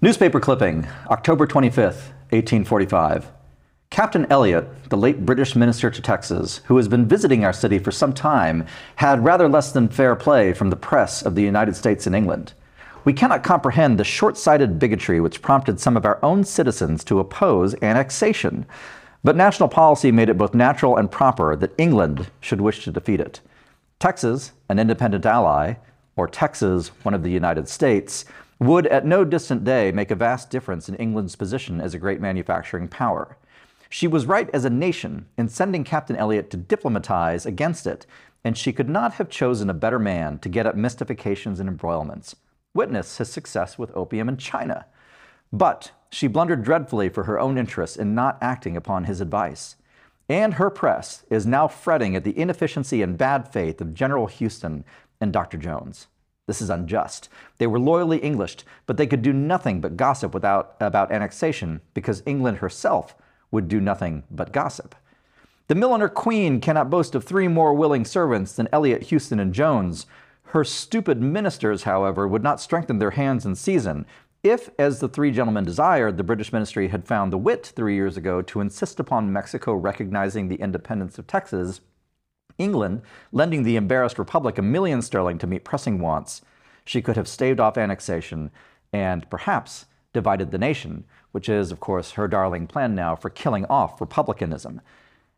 Newspaper clipping, October 25th, 1845. Captain Elliot, the late British minister to Texas, who has been visiting our city for some time, had rather less than fair play from the press of the United States and England. We cannot comprehend the short sighted bigotry which prompted some of our own citizens to oppose annexation. But national policy made it both natural and proper that England should wish to defeat it. Texas, an independent ally, or Texas, one of the United States, would at no distant day make a vast difference in England's position as a great manufacturing power. She was right as a nation in sending Captain Elliot to diplomatize against it, and she could not have chosen a better man to get at mystifications and embroilments. Witness his success with opium in China. But she blundered dreadfully for her own interests in not acting upon his advice. And her press is now fretting at the inefficiency and bad faith of General Houston and Dr. Jones. This is unjust. They were loyally Englished, but they could do nothing but gossip without, about annexation because England herself would do nothing but gossip. The milliner queen cannot boast of three more willing servants than Elliot, Houston, and Jones. Her stupid ministers, however, would not strengthen their hands in season, if, as the three gentlemen desired, the British ministry had found the wit three years ago to insist upon Mexico recognizing the independence of Texas, England lending the embarrassed republic a million sterling to meet pressing wants, she could have staved off annexation and perhaps divided the nation, which is, of course, her darling plan now for killing off republicanism.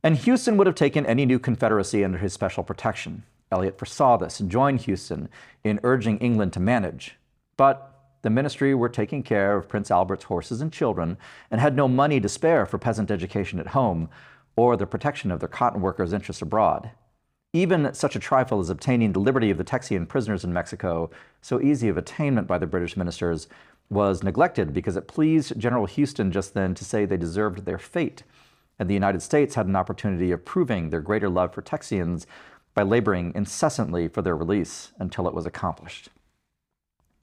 And Houston would have taken any new confederacy under his special protection. Elliot foresaw this and joined Houston in urging England to manage. But the ministry were taking care of Prince Albert's horses and children and had no money to spare for peasant education at home or the protection of their cotton workers' interests abroad. Even such a trifle as obtaining the liberty of the Texian prisoners in Mexico, so easy of attainment by the British ministers, was neglected because it pleased General Houston just then to say they deserved their fate, and the United States had an opportunity of proving their greater love for Texians by laboring incessantly for their release until it was accomplished.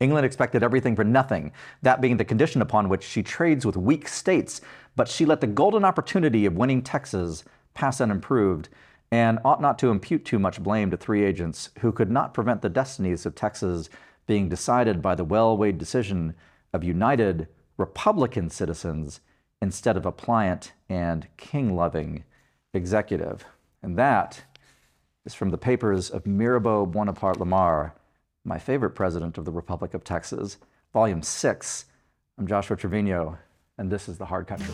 England expected everything for nothing, that being the condition upon which she trades with weak states, but she let the golden opportunity of winning Texas pass unimproved and ought not to impute too much blame to three agents who could not prevent the destinies of Texas being decided by the well weighed decision of united Republican citizens instead of a pliant and king loving executive. And that is from the papers of Mirabeau Bonaparte Lamar my favorite president of the Republic of Texas, Volume 6. I'm Joshua Trevino, and this is The Hard Country.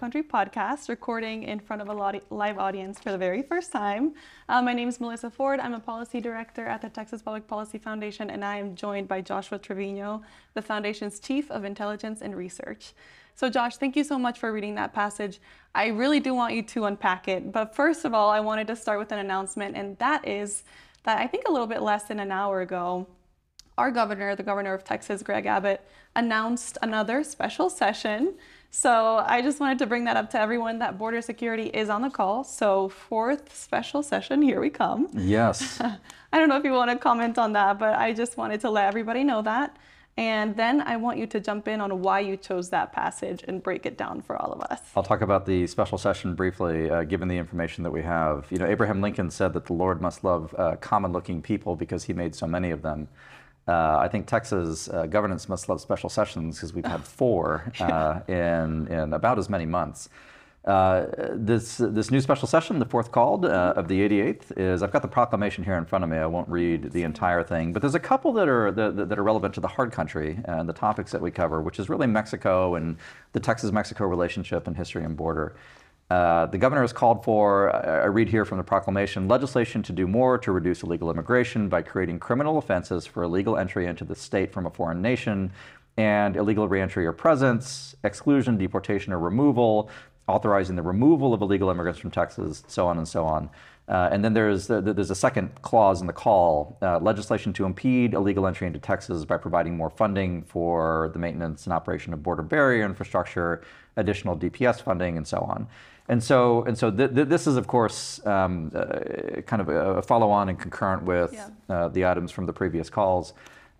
Country podcast, recording in front of a live audience for the very first time. Uh, my name is Melissa Ford. I'm a policy director at the Texas Public Policy Foundation, and I am joined by Joshua Trevino, the foundation's Chief of Intelligence and Research. So, Josh, thank you so much for reading that passage. I really do want you to unpack it. But first of all, I wanted to start with an announcement, and that is that I think a little bit less than an hour ago, our governor, the governor of Texas, Greg Abbott, announced another special session. So I just wanted to bring that up to everyone that border security is on the call. So, fourth special session, here we come. Yes. I don't know if you want to comment on that, but I just wanted to let everybody know that. And then I want you to jump in on why you chose that passage and break it down for all of us. I'll talk about the special session briefly, uh, given the information that we have. You know, Abraham Lincoln said that the Lord must love uh, common looking people because he made so many of them. Uh, I think Texas uh, governance must love special sessions because we've had four uh, in, in about as many months. Uh, this this new special session, the fourth called uh, of the 88th, is I've got the proclamation here in front of me. I won't read the entire thing, but there's a couple that are that, that are relevant to the hard country and the topics that we cover, which is really Mexico and the Texas-Mexico relationship and history and border. Uh, the governor has called for, I read here from the proclamation, legislation to do more to reduce illegal immigration by creating criminal offenses for illegal entry into the state from a foreign nation and illegal reentry or presence, exclusion, deportation, or removal, authorizing the removal of illegal immigrants from Texas, so on and so on. Uh, and then there's there's a second clause in the call, uh, legislation to impede illegal entry into Texas by providing more funding for the maintenance and operation of border barrier infrastructure, additional DPS funding, and so on. And so and so th- th- this is of course um, uh, kind of a, follow-on and concurrent with yeah. Uh, the items from the previous calls.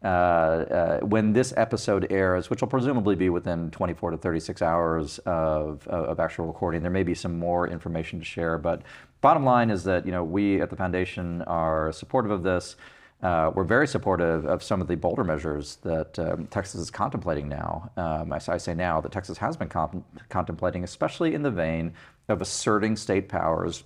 Uh, uh, when this episode airs, which will presumably be within 24 to 36 hours of, of actual recording. There may be some more information to share, but bottom line is that you know we at the foundation are supportive of this. Uh, we're very supportive of some of the bolder measures that um, Texas is contemplating now. Um, I, I, say now that Texas has been comp- contemplating, especially in the vein of asserting state powers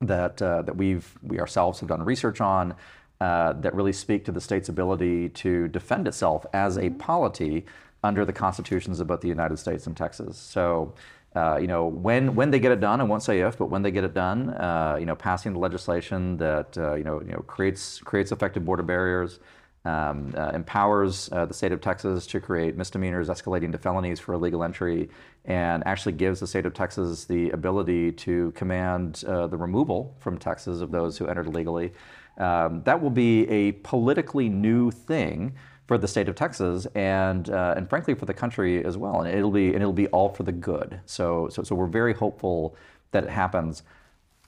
that uh, that we've we ourselves have done research on uh, that really speak to the state's ability to defend itself as a mm-hmm. polity under the constitutions of both the United States and Texas. So. Uh, you know, when when they get it done, I won't say if, but when they get it done, uh, you know, passing the legislation that uh, you know you know creates creates effective border barriers, um, uh, empowers uh, the state of Texas to create misdemeanors escalating to felonies for illegal entry, and actually gives the state of Texas the ability to command uh, the removal from Texas of those who entered illegally. Um, that will be a politically new thing for the state of Texas and uh, and frankly for the country as well. And it'll be and it'll be all for the good. So so so we're very hopeful that it happens.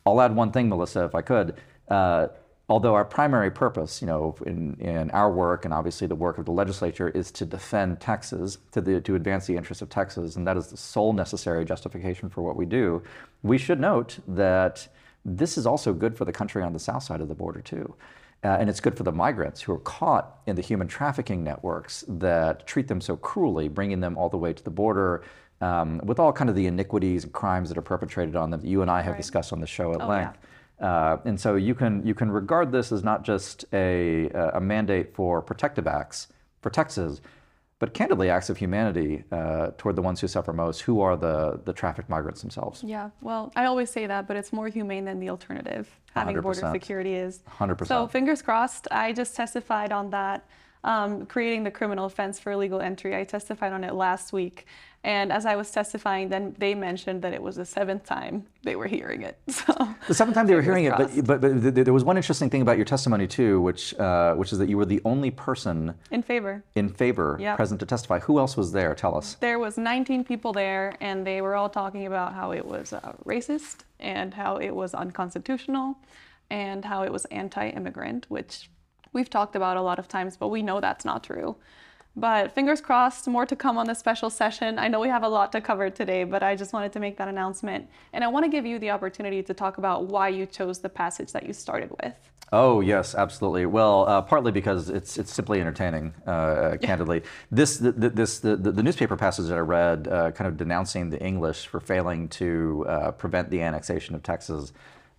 I'll add one thing, Melissa, if I could. Uh, although our primary purpose, you know, in, in our work and obviously the work of the legislature is to defend Texas, to, the, to advance the interests of Texas, and that is the sole necessary justification for what we do, we should note that this is also good for the country on the south side of the border, too. Uh, and it's good for the migrants who are caught in the human trafficking networks that treat them so cruelly, bringing them all the way to the border um, with all kind of the iniquities and crimes that are perpetrated on them that you and I have right. discussed on the show at oh, length. Yeah. Uh, and so you can you can regard this as not just a, a mandate for protective acts for Texas, but candidly acts of humanity uh, toward the ones who suffer most, who are the, the trafficked migrants themselves. Yeah, well, I always say that, but it's more humane than the alternative. Having 100%. border security is. 100%. So fingers crossed. I just testified on that, um, creating the criminal offense for illegal entry. I testified on it last week. And as I was testifying, then they mentioned that it was the seventh time they were hearing it. So the seventh time they were hearing crossed. it, but, but, but there was one interesting thing about your testimony too, which uh, which is that you were the only person in favor in favor yep. present to testify. Who else was there? Tell us. There was 19 people there, and they were all talking about how it was uh, racist and how it was unconstitutional, and how it was anti-immigrant, which we've talked about a lot of times, but we know that's not true. But fingers crossed, more to come on this special session. I know we have a lot to cover today, but I just wanted to make that announcement. And I want to give you the opportunity to talk about why you chose the passage that you started with. Oh yes, absolutely. Well, uh, partly because it's it's simply entertaining. Uh, candidly, this the, this the, the, newspaper passage that I read, uh, kind of denouncing the English for failing to uh, prevent the annexation of Texas,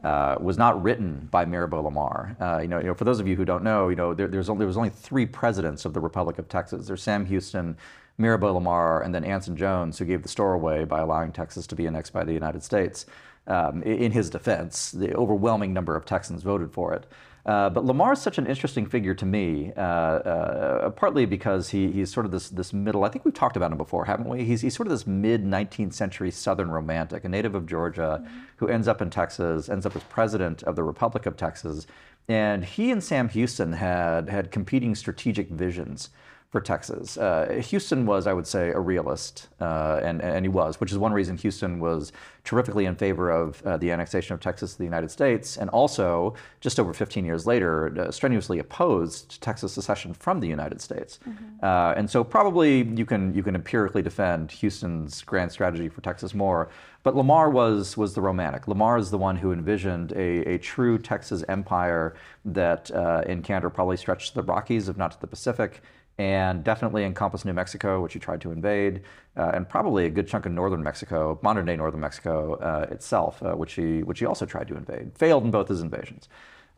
uh, was not written by Mirabeau Lamar. Uh, you, know, you know, for those of you who don't know, you know, there, there's only, there was only three presidents of the Republic of Texas. There's Sam Houston, Mirabeau Lamar, and then Anson Jones, who gave the store away by allowing Texas to be annexed by the United States. Um, in his defense, the overwhelming number of Texans voted for it. Uh, but Lamar is such an interesting figure to me, uh, uh, partly because he, he's sort of this, this middle, I think we've talked about him before, haven't we? He's, he's sort of this mid 19th century Southern romantic, a native of Georgia mm-hmm. who ends up in Texas, ends up as president of the Republic of Texas. And he and Sam Houston had, had competing strategic visions for Texas. Uh, Houston was, I would say, a realist, uh, and, and he was, which is one reason Houston was terrifically in favor of uh, the annexation of Texas to the United States, and also, just over 15 years later, uh, strenuously opposed Texas secession from the United States. Mm-hmm. Uh, and so, probably you can you can empirically defend Houston's grand strategy for Texas more. But Lamar was was the romantic. Lamar is the one who envisioned a, a true Texas empire that, uh, in candor, probably stretched to the Rockies, if not to the Pacific and definitely encompassed New Mexico, which he tried to invade, uh, and probably a good chunk of northern Mexico, modern day northern Mexico uh, itself, uh, which he which he also tried to invade. Failed in both his invasions.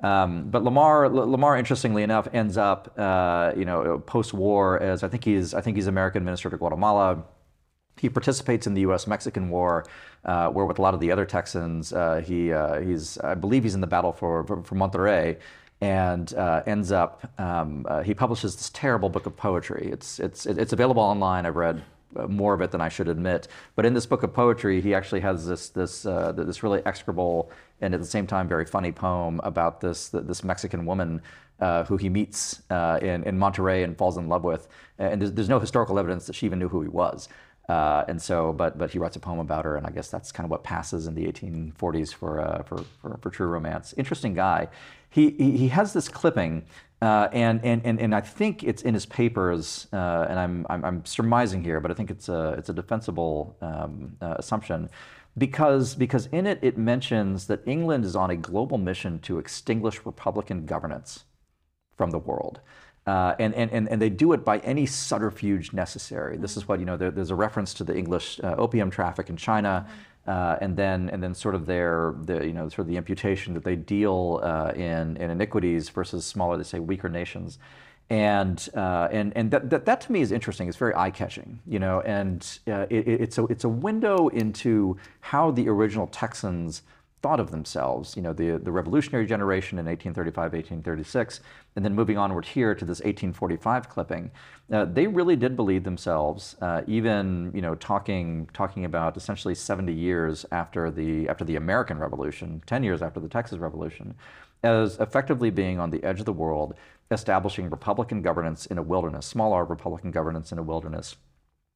Um, but Lamar, L- Lamar, interestingly enough, ends up, uh, you know, post-war as I think he's I think he's American minister to Guatemala. He participates in the U.S.-Mexican War, uh, where with a lot of the other Texans, uh, he he's I believe he's in the battle for for, for Monterrey and uh, ends up um, uh, he publishes this terrible book of poetry. It's it's it's available online. I've read uh, more of it than I should admit. But in this book of poetry, he actually has this this uh, this really execrable and at the same time very funny poem about this this Mexican woman. Uh, who he meets uh, in, in Monterrey and falls in love with. And there's, there's no historical evidence that she even knew who he was. Uh, and so, but but he writes a poem about her, and I guess that's kind of what passes in the 1840s for uh, for, for, for true romance. Interesting guy he, he, he has this clipping, uh, and, and, and, and I think it's in his papers, uh, and I'm, I'm, I'm, surmising here, but I think it's a, it's a defensible um, uh, assumption, because because in it it mentions that England is on a global mission to extinguish republican governance from the world. Uh, and, and, and, and they do it by any subterfuge necessary. This is what, you know, there, there's a reference to the English uh, opium traffic in China, uh, and then and then sort of their, the, you know, sort of the imputation that they deal uh, in, in iniquities versus smaller, they say, weaker nations. And, uh, and, and that, that, that, to me is interesting. It's very eye-catching, you know, and uh, it, it's, a, it's a window into how the original Texans thought of themselves, you know, the, the revolutionary generation in 1835, 1836, and then moving onward here to this 1845 clipping, uh, they really did believe themselves, uh, even, you know, talking, talking about essentially 70 years after the, after the American Revolution, 10 years after the Texas Revolution, as effectively being on the edge of the world, establishing Republican governance in a wilderness, small r Republican governance in a wilderness,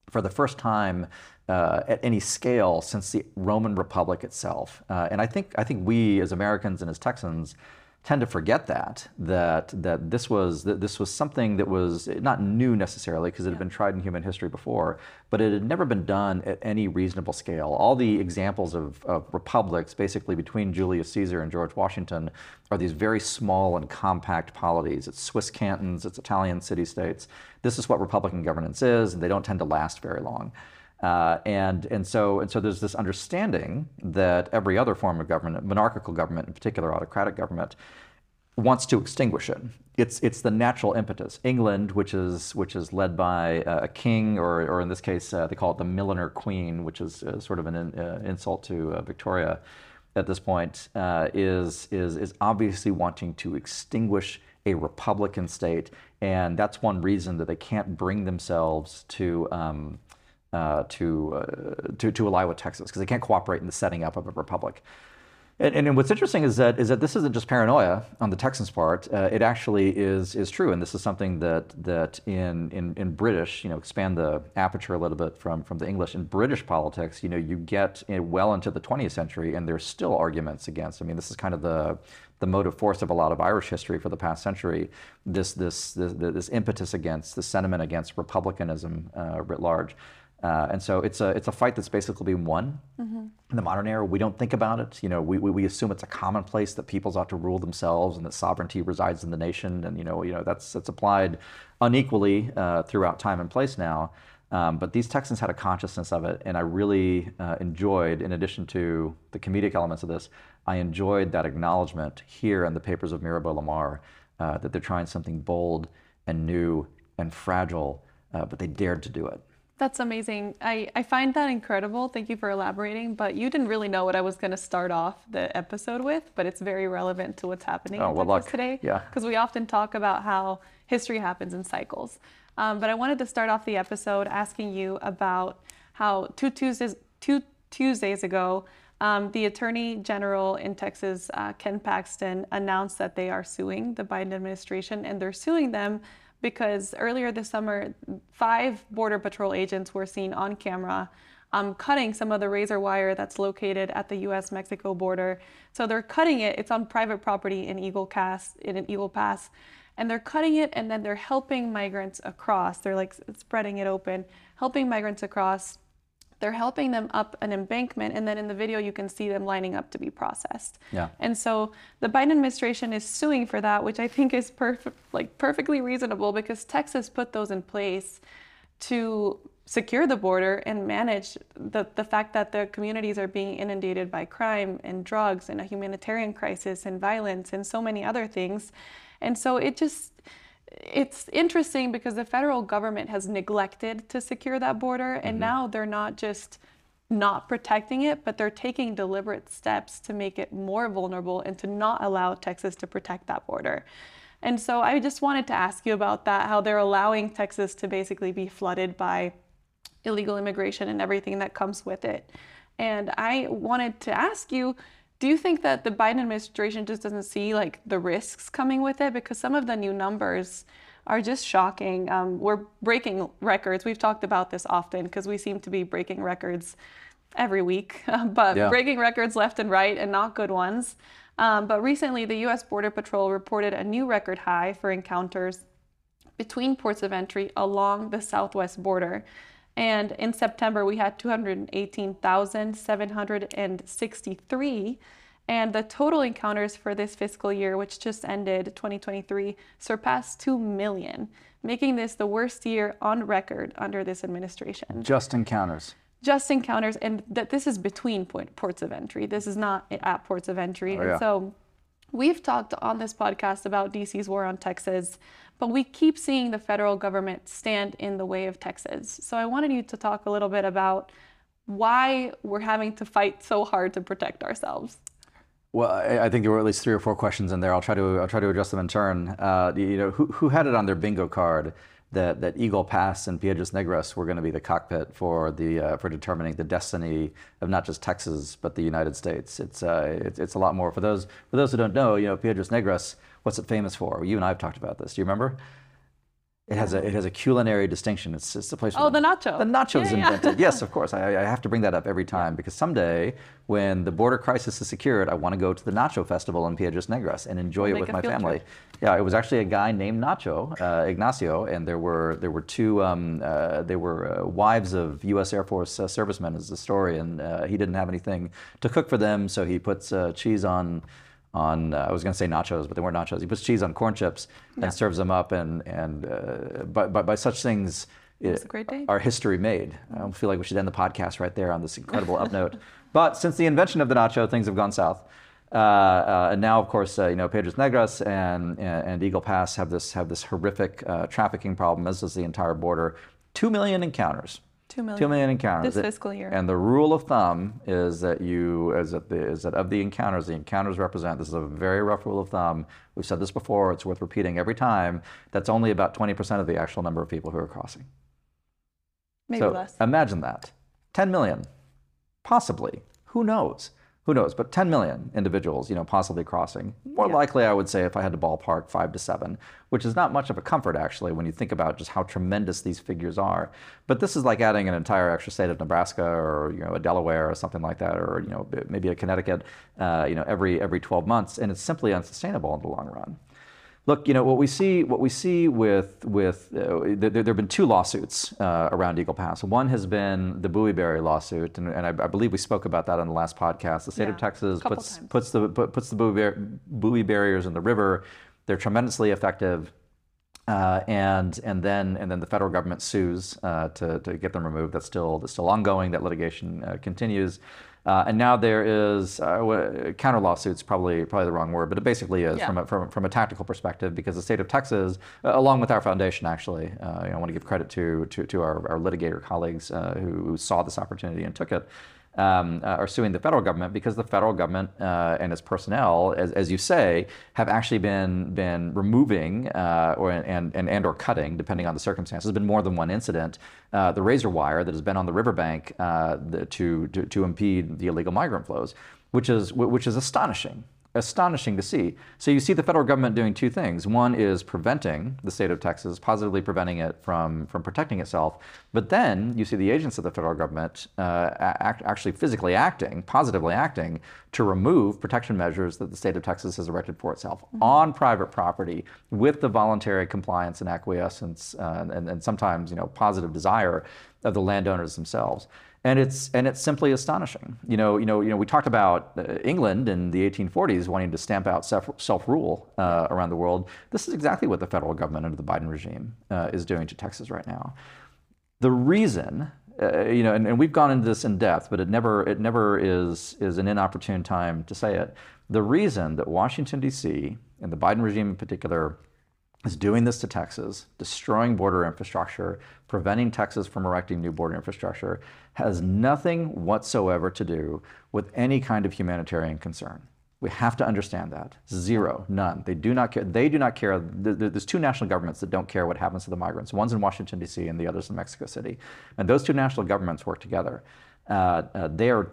for the first time uh, at any scale since the Roman Republic itself. Uh, and I think, I think we as Americans and as Texans tend to forget that that that this was that this was something that was not new necessarily because it had been tried in human history before, but it had never been done at any reasonable scale. All the examples of, of republics, basically between Julius Caesar and George Washington, are these very small and compact polities. It's Swiss cantons, it's Italian city states. This is what Republican governance is, and they don't tend to last very long. Uh, and, and, so, and so there's this understanding that every other form of government, monarchical government in particular, autocratic government, wants to extinguish it. It's, it's the natural impetus. England, which is, which is led by a king, or, or in this case, uh, they call it the milliner queen, which is uh, sort of an in, uh, insult to uh, Victoria at this point, uh, is, is, is obviously wanting to extinguish a republican state. And that's one reason that they can't bring themselves to. Um, uh, to, uh, to, to ally with Texas because they can't cooperate in the setting up of a republic. And, and, what's interesting is that is that this isn't just paranoia on the Texans' part. Uh, it actually is is true, and this is something that that in, in in British, you know, expand the aperture a little bit from from the English. In British politics, you know, you get well into the 20th century, and there's still arguments against. I mean, this is kind of the the motive force of a lot of Irish history for the past century. This this this, this impetus against the sentiment against republicanism uh, writ large. Uh, and so it's a it's a fight that's basically been won mm-hmm. in the modern era. We don't think about it. You know, we, we, we assume it's a commonplace that peoples ought to rule themselves and that sovereignty resides in the nation. And you know, you know that's that's applied unequally uh, throughout time and place now. Um, but these Texans had a consciousness of it, and I really uh, enjoyed, in addition to the comedic elements of this, I enjoyed that acknowledgement here in the papers of Mirabeau Lamar uh, that they're trying something bold and new and fragile, uh, but they dared to do it. That's amazing. I, I find that incredible. Thank you for elaborating. But you didn't really know what I was going to start off the episode with, but it's very relevant to what's happening oh, in Texas today. Yeah. Because we often talk about how history happens in cycles. Um, but I wanted to start off the episode asking you about how two Tuesdays, two Tuesdays ago, um, the Attorney General in Texas, uh, Ken Paxton, announced that they are suing the Biden administration, and they're suing them because earlier this summer, five Border Patrol agents were seen on camera um, cutting some of the razor wire that's located at the U.S. Mexico border. So they're cutting it. It's on private property in Eagle Pass, in Eagle Pass, and they're cutting it, and then they're helping migrants across. They're like spreading it open, helping migrants across they're helping them up an embankment and then in the video you can see them lining up to be processed. Yeah. And so the biden administration is suing for that which i think is perfect like perfectly reasonable because texas put those in place to secure the border and manage the, the fact that the communities are being inundated by crime and drugs and a humanitarian crisis and violence and so many other things. And so it just it's interesting because the federal government has neglected to secure that border, and mm-hmm. now they're not just not protecting it, but they're taking deliberate steps to make it more vulnerable and to not allow Texas to protect that border. And so I just wanted to ask you about that how they're allowing Texas to basically be flooded by illegal immigration and everything that comes with it. And I wanted to ask you do you think that the Biden administration just doesn't see like the risks coming with it? Because some of the new numbers are just shocking. Um, we're breaking records. We've talked about this often because we seem to be breaking records every week, but yeah. breaking records left and right and not good ones. Um, but recently, the U.S. Border Patrol reported a new record high for encounters between ports of entry along the southwest border. And in September, we had 218,763. And the total encounters for this fiscal year, which just ended 2023, surpassed 2 million, making this the worst year on record under this administration. Just encounters. Just encounters, and that this is between point, ports of entry. This is not at ports of entry. Oh, and yeah. so we've talked on this podcast about DC's war on Texas, but we keep seeing the federal government stand in the way of Texas. So I wanted you to talk a little bit about why we're having to fight so hard to protect ourselves. Well, I, think there were at least three or four questions in there. I'll try to I'll try to address them in turn. Uh, you know, who, who had it on their bingo card that, that Eagle Pass and Piedras Negras were going to be the cockpit for the uh, for determining the destiny of not just Texas but the United States. It's uh, it's, it's a lot more. For those for those who don't know, you know, Piedras Negras, what's it famous for? You and I have talked about this. Do you remember? It has a it has a culinary distinction. It's it's a place. Oh, the nacho. The nacho's Yeah, yeah. invented. yes, of course. I, I have to bring that up every time because someday, when the border crisis is secured, I want to go to the Nacho Festival in Piedras Negras and enjoy it with my family. trip. Yeah, it was actually a guy named Nacho, uh, Ignacio, and there were there were two um, uh, they were uh, wives of U.S. Air Force uh, servicemen. Is the story, and uh, he didn't have anything to cook for them, so he puts uh, cheese on. On uh, I was going to say nachos, but they weren't nachos. He puts cheese on corn chips and serves them up, and and uh, by, by by such things, great day. our history made. I feel like we should end the podcast right there on this incredible up note. But since the invention of the nacho, things have gone south. Uh, uh, and now, of course, uh, you know, Piedras Negras and, and, and Eagle Pass have this, have this horrific uh, trafficking problem, as does the entire border. Two million encounters. Two million. Two million encounters. This fiscal year. And the rule of thumb is that you, is that, the, is that of the encounters, the encounters represent, this is a very rough rule of thumb. We've said this before, it's worth repeating every time. That's only about 20% of the actual number of people who are crossing. Maybe so less. imagine that. 10 million, possibly. Who knows? Who knows? But 10 million individuals, you know, possibly crossing. More Yeah. likely, I would say, if I had to ballpark, five to seven, which is not much of a comfort actually when you think about just how tremendous these figures are. But this is like adding an entire extra state of Nebraska or you know a Delaware or something like that, or you know maybe a Connecticut, uh, you know, every every 12 months, and it's simply unsustainable in the long run. Look, you know what we see. What we see with with uh, there, there have been two lawsuits uh, around Eagle Pass. One has been the buoy barrier lawsuit, and, and I, I believe we spoke about that on the last podcast. The state of Texas puts times. puts the put- puts the buoy, bar- buoy barriers in the river. They're tremendously effective. Uh, and and then and then the federal government sues uh, to, to get them removed. That's still that's still ongoing. That litigation uh, continues, uh, and now there is uh, counter lawsuits. Probably probably the wrong word, but it basically is Yeah. from a, from, from a tactical perspective because the state of Texas, uh, along with our foundation, actually, uh, you know, I want to give credit to to, to our, our litigator colleagues uh, who, who saw this opportunity and took it um, uh, are suing the federal government because the federal government uh, and its personnel, as, as you say, have actually been been removing uh, or and, and and or cutting, depending on the circumstances. There's been more than one incident. Uh, the razor wire that has been on the riverbank uh, the, to, to to impede the illegal migrant flows, which is which is astonishing astonishing to see. So you see the federal government doing two things. One is preventing the state of Texas, positively preventing it from, from protecting itself. But then you see the agents of the federal government uh, act, actually physically acting, positively acting, to remove protection measures that the state of Texas has erected for itself on private property with the voluntary compliance and acquiescence uh, and, and sometimes you know positive desire of the landowners themselves and it's and it's simply astonishing. You know, you know, you know. We talked about uh, England in the 1840s wanting to stamp out self, self-rule uh, around the world. This is exactly what the federal government under the Biden regime uh, is doing to Texas right now. The reason, uh, you know, and, and we've gone into this in depth, but it never it never is is an inopportune time to say it. The reason that Washington D.C. and the Biden regime in particular is doing this to Texas, destroying border infrastructure, preventing Texas from erecting new border infrastructure, has nothing whatsoever to do with any kind of humanitarian concern. We have to understand that. Zero, none. They do not care. They do not care. There- there- There's two national governments that don't care what happens to the migrants. One's in Washington, D.C., and the other's in Mexico City. And those two national governments work together. Uh, uh, they are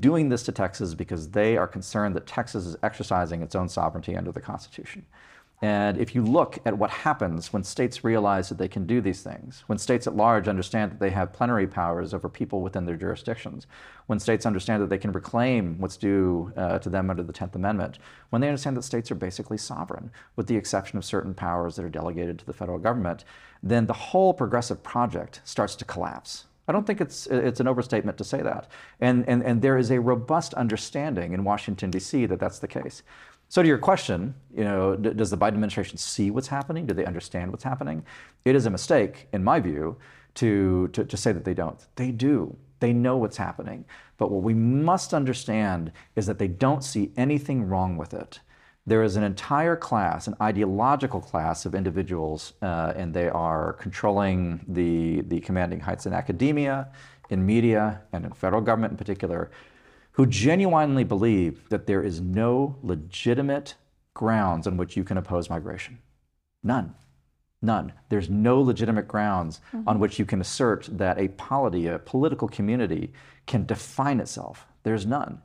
doing this to Texas because they are concerned that Texas is exercising its own sovereignty under the Constitution. And if you look at what happens when states realize that they can do these things, when states at large understand that they have plenary powers over people within their jurisdictions, when states understand that they can reclaim what's due uh, to them under the 10th Amendment, when they understand that states are basically sovereign, with the exception of certain powers that are delegated to the federal government, then the whole progressive project starts to collapse I don't think it's it's an overstatement to say that. And and and there is a robust understanding in Washington D.C. that that's the case. So to your question, you know, d- does the Biden administration see what's happening? Do they understand what's happening? It is a mistake, in my view, to, to, to say that they don't. They do. They know what's happening. But what we must understand is that they don't see anything wrong with it. There is an entire class, an ideological class of individuals, uh, and they are controlling the, the commanding heights in academia, in media, and in federal government in particular, who genuinely believe that there is no legitimate grounds on which you can oppose migration. None. None. There's no legitimate grounds mm-hmm. on which you can assert that a polity, a political community, can define itself. There's none.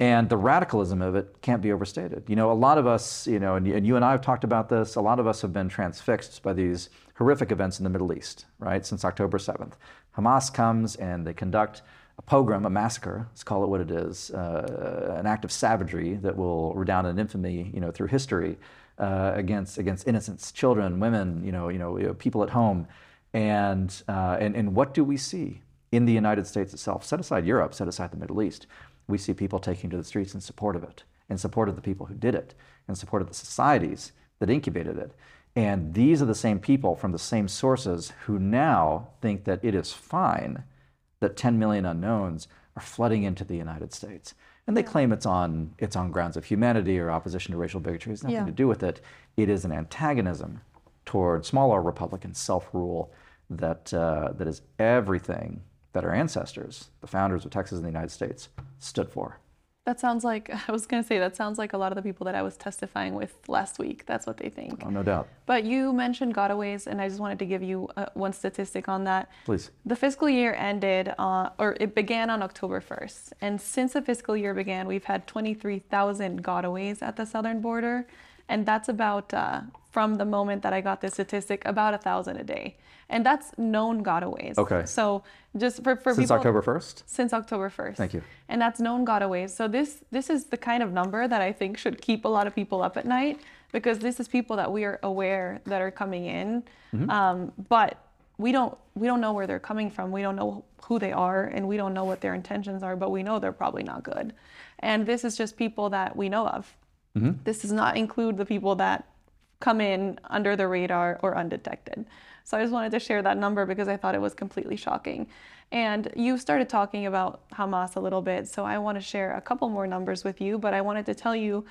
And the radicalism of it can't be overstated. You know, a lot of us, you know, and, and you and I have talked about this, a lot of us have been transfixed by these horrific events in the Middle East, right, since October 7th. Hamas comes and they conduct a pogrom, a massacre, let's call it what it is, uh, an act of savagery that will redound in infamy, you know, through history uh, against against innocents, children, women, you know, you know, people at home, and uh, and and what do we see in the United States itself? Set aside Europe, set aside the Middle East, we see people taking to the streets in support of it, in support of the people who did it, in support of the societies that incubated it. And these are the same people from the same sources who now think that it is fine that 10 million unknowns are flooding into the United States. And they yeah. claim it's on, it's on grounds of humanity or opposition to racial bigotry. It has nothing yeah. to do with it. It is an antagonism toward smaller Republican self rule that, uh, that is everything that our ancestors, the founders of Texas and the United States, stood for. That sounds like, I was going to say, that sounds like a lot of the people that I was testifying with last week. That's what they think. Oh, no doubt. But you mentioned gotaways, and I just wanted to give you uh, one statistic on that. Please. The fiscal year ended, uh, or it began on October 1st. And since the fiscal year began, we've had 23,000 gotaways at the southern border. And that's about, uh, from the moment that I got this statistic, about a thousand a day and that's known gotaways. Okay. So just for, for since people, October first. Since October first. Thank you. And that's known gotaways. So this this is the kind of number that I think should keep a lot of people up at night because this is people that we are aware that are coming in, mm-hmm. um, but we don't we don't know where they're coming from. We don't know who they are, and we don't know what their intentions are. But we know they're probably not good. And this is just people that we know of. Mm-hmm. This does not include the people that come in under the radar or undetected. So I just wanted to share that number because I thought it was completely shocking. And you started talking about Hamas a little bit, so I want to share a couple more numbers with you, but I wanted to tell you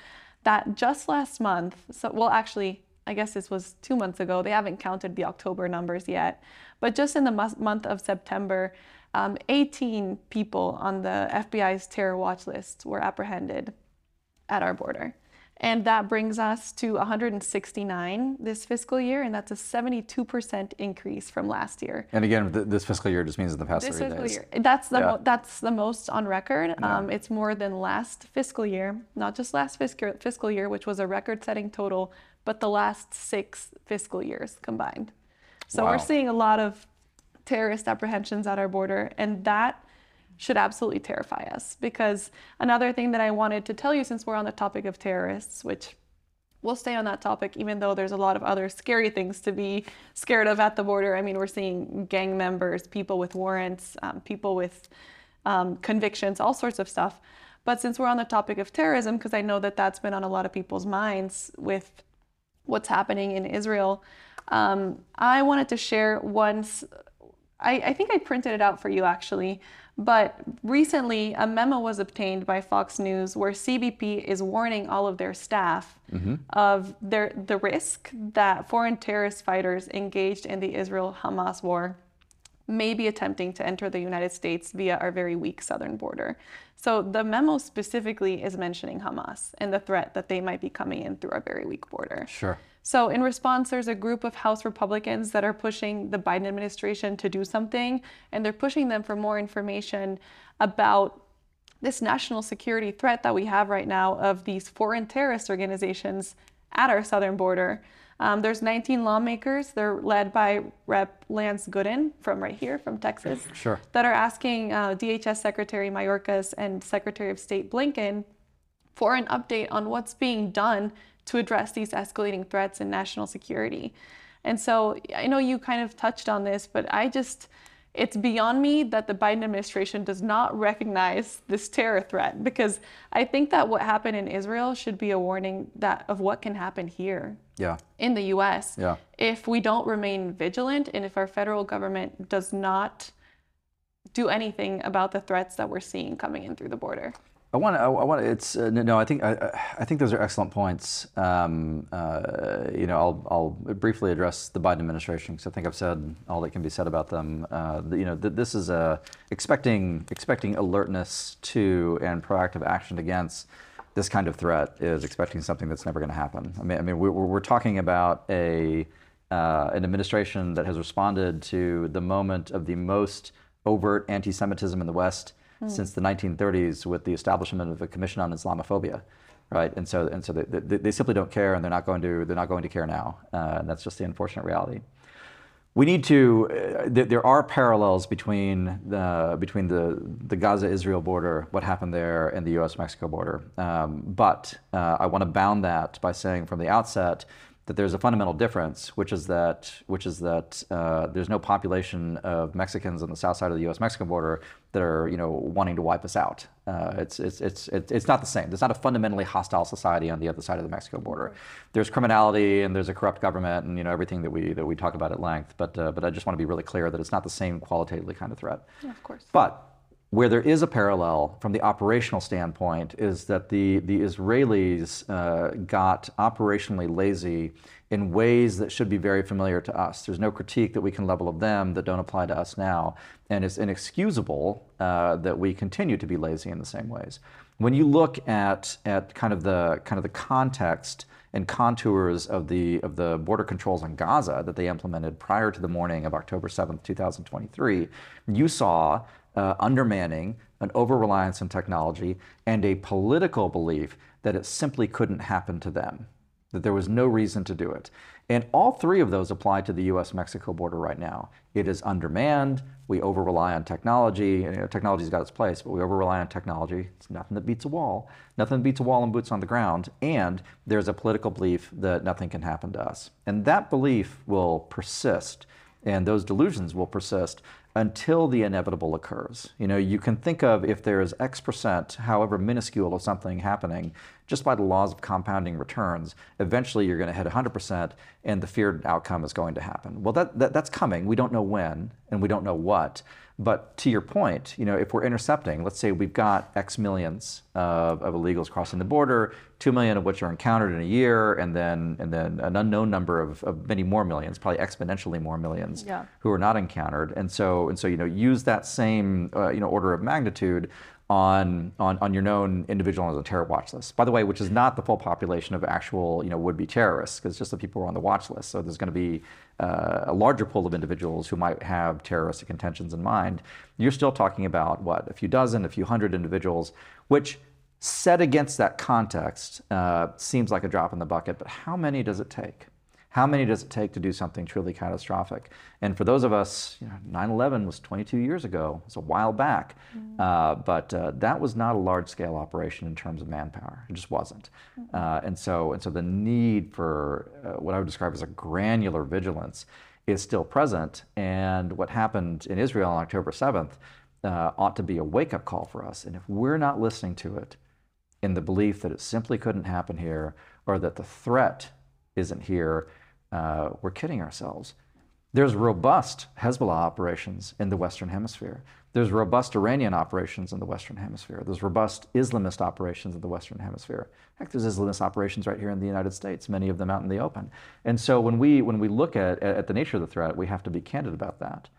that just last month, so well actually I guess this was two months ago. They haven't counted the October numbers yet. But just in the month of September, um, 18 people on the FBI's terror watch list were apprehended at our border. And that brings us to 169 this fiscal year, and that's a 72% increase from last year. And again, th- this fiscal year just means in the past this three fiscal days. Year. That's the yeah. mo- that's the most on record. Yeah. Um, it's more than last fiscal year, not just last fiscal fiscal year, which was a record-setting total, but the last six fiscal years combined. So wow. we're seeing a lot of terrorist apprehensions at our border, and that should absolutely terrify us. Because another thing that I wanted to tell you, since we're on the topic of terrorists, which we'll stay on that topic, even though there's a lot of other scary things to be scared of at the border. I mean, we're seeing gang members, people with warrants, um, people with um, convictions, all sorts of stuff. But since we're on the topic of terrorism, because I know that that's been on a lot of people's minds with what's happening in Israel, um, I wanted to share once. I, I think I printed it out for you actually. But recently, a memo was obtained by Fox News where CBP is warning all of their staff mm-hmm. of their, the risk that foreign terrorist fighters engaged in the Israel Hamas war may be attempting to enter the United States via our very weak southern border. So the memo specifically is mentioning Hamas and the threat that they might be coming in through our very weak border. Sure. So, in response, there's a group of House Republicans that are pushing the Biden administration to do something, and they're pushing them for more information about this national security threat that we have right now of these foreign terrorist organizations at our southern border. Um, there's 19 lawmakers. They're led by Rep. Lance Gooden from right here, from Texas, sure. that are asking uh, DHS Secretary Mayorkas and Secretary of State Blinken for an update on what's being done to address these escalating threats in national security. And so I know you kind of touched on this, but I just, it's beyond me that the Biden administration does not recognize this terror threat because I think that what happened in Israel should be a warning that of what can happen here Yeah. in the US Yeah. if we don't remain vigilant and if our federal government does not do anything about the threats that we're seeing coming in through the border. I want to. I want to. It's uh, no. I think. I, I think those are excellent points. Um, uh, you know, I'll, I'll briefly address the Biden administration because I think I've said all that can be said about them. Uh, you know, th- this is a expecting expecting alertness to and proactive action against this kind of threat is expecting something that's never going to happen. I mean, I mean, we're, we're talking about a uh, an administration that has responded to the moment of the most overt anti-Semitism in the West since the 1930s with the establishment of a commission on Islamophobia, right? And so and so they, they, they simply don't care, and they're not going to they're not going to care now. Uh, and that's just the unfortunate reality. We need to. Uh, th- there are parallels between the between the the Gaza-Israel border, what happened there, and the U.S.-Mexico border. Um, but uh, I want to bound that by saying from the outset that there's a fundamental difference, which is that which is that uh, there's no population of Mexicans on the south side of the U.S.-Mexican border that are you know wanting to wipe us out. Uh, it's, it's it's it's it's not the same. There's not a fundamentally hostile society on the other side of the Mexico border. There's criminality and there's a corrupt government and you know everything that we that we talk about at length. But uh, but I just want to be really clear that it's not the same qualitatively kind of threat. Yeah, of course. But where there is a parallel from the operational standpoint is that the, the Israelis uh, got operationally lazy in ways that should be very familiar to us. There's no critique that we can level of them that don't apply to us now. And it's inexcusable uh, that we continue to be lazy in the same ways. When you look at, at kind of the kind of the context and contours of the of the border controls on Gaza that they implemented prior to the morning of October 7th, 2023, you saw uh, undermanning, an over reliance on technology, and a political belief that it simply couldn't happen to them, that there was no reason to do it. And all three of those apply to the US Mexico border right now. It is undermanned, we over rely on technology, and you know, technology's got its place, but we over rely on technology. It's nothing that beats a wall, nothing beats a wall and boots on the ground, and there's a political belief that nothing can happen to us. And that belief will persist, and those delusions will persist until the inevitable occurs. You know, you can think of if there is X percent, however minuscule, of something happening, just by the laws of compounding returns, eventually you're going to hit 100% and the feared outcome is going to happen. Well, that, that, that's coming. We don't know when and we don't know what. But to your point, you know, if we're intercepting, let's say we've got X millions of, of illegals crossing the border, two million of which are encountered in a year, and then and then an unknown number of, of many more millions, probably exponentially more millions, Yeah. who are not encountered. And so and so, you know, use that same uh, you know order of magnitude on, on on your known individual on the terror watch list. By the way, which is not the full population of actual you know would-be terrorists, because just the people who are on the watch list. So there's going to be uh, a larger pool of individuals who might have terroristic intentions in mind. You're still talking about what a few dozen, a few hundred individuals, which set against that context uh, seems like a drop in the bucket. But how many does it take? How many does it take to do something truly catastrophic? And for those of us, you know, 9/11 was 22 years ago. It's a while back, uh, but uh, that was not a large-scale operation in terms of manpower. It just wasn't. Uh, and so, and so, the need for uh, what I would describe as a granular vigilance is still present. And what happened in Israel on October 7th uh, ought to be a wake-up call for us. And if we're not listening to it, in the belief that it simply couldn't happen here, or that the threat isn't here, uh, we're kidding ourselves. There's robust Hezbollah operations in the Western Hemisphere. There's robust Iranian operations in the Western Hemisphere. There's robust Islamist operations in the Western Hemisphere. Heck, there's Islamist operations right here in the United States, many of them out in the open. And so when we, when we look at, at the nature of the threat, we have to be candid about that.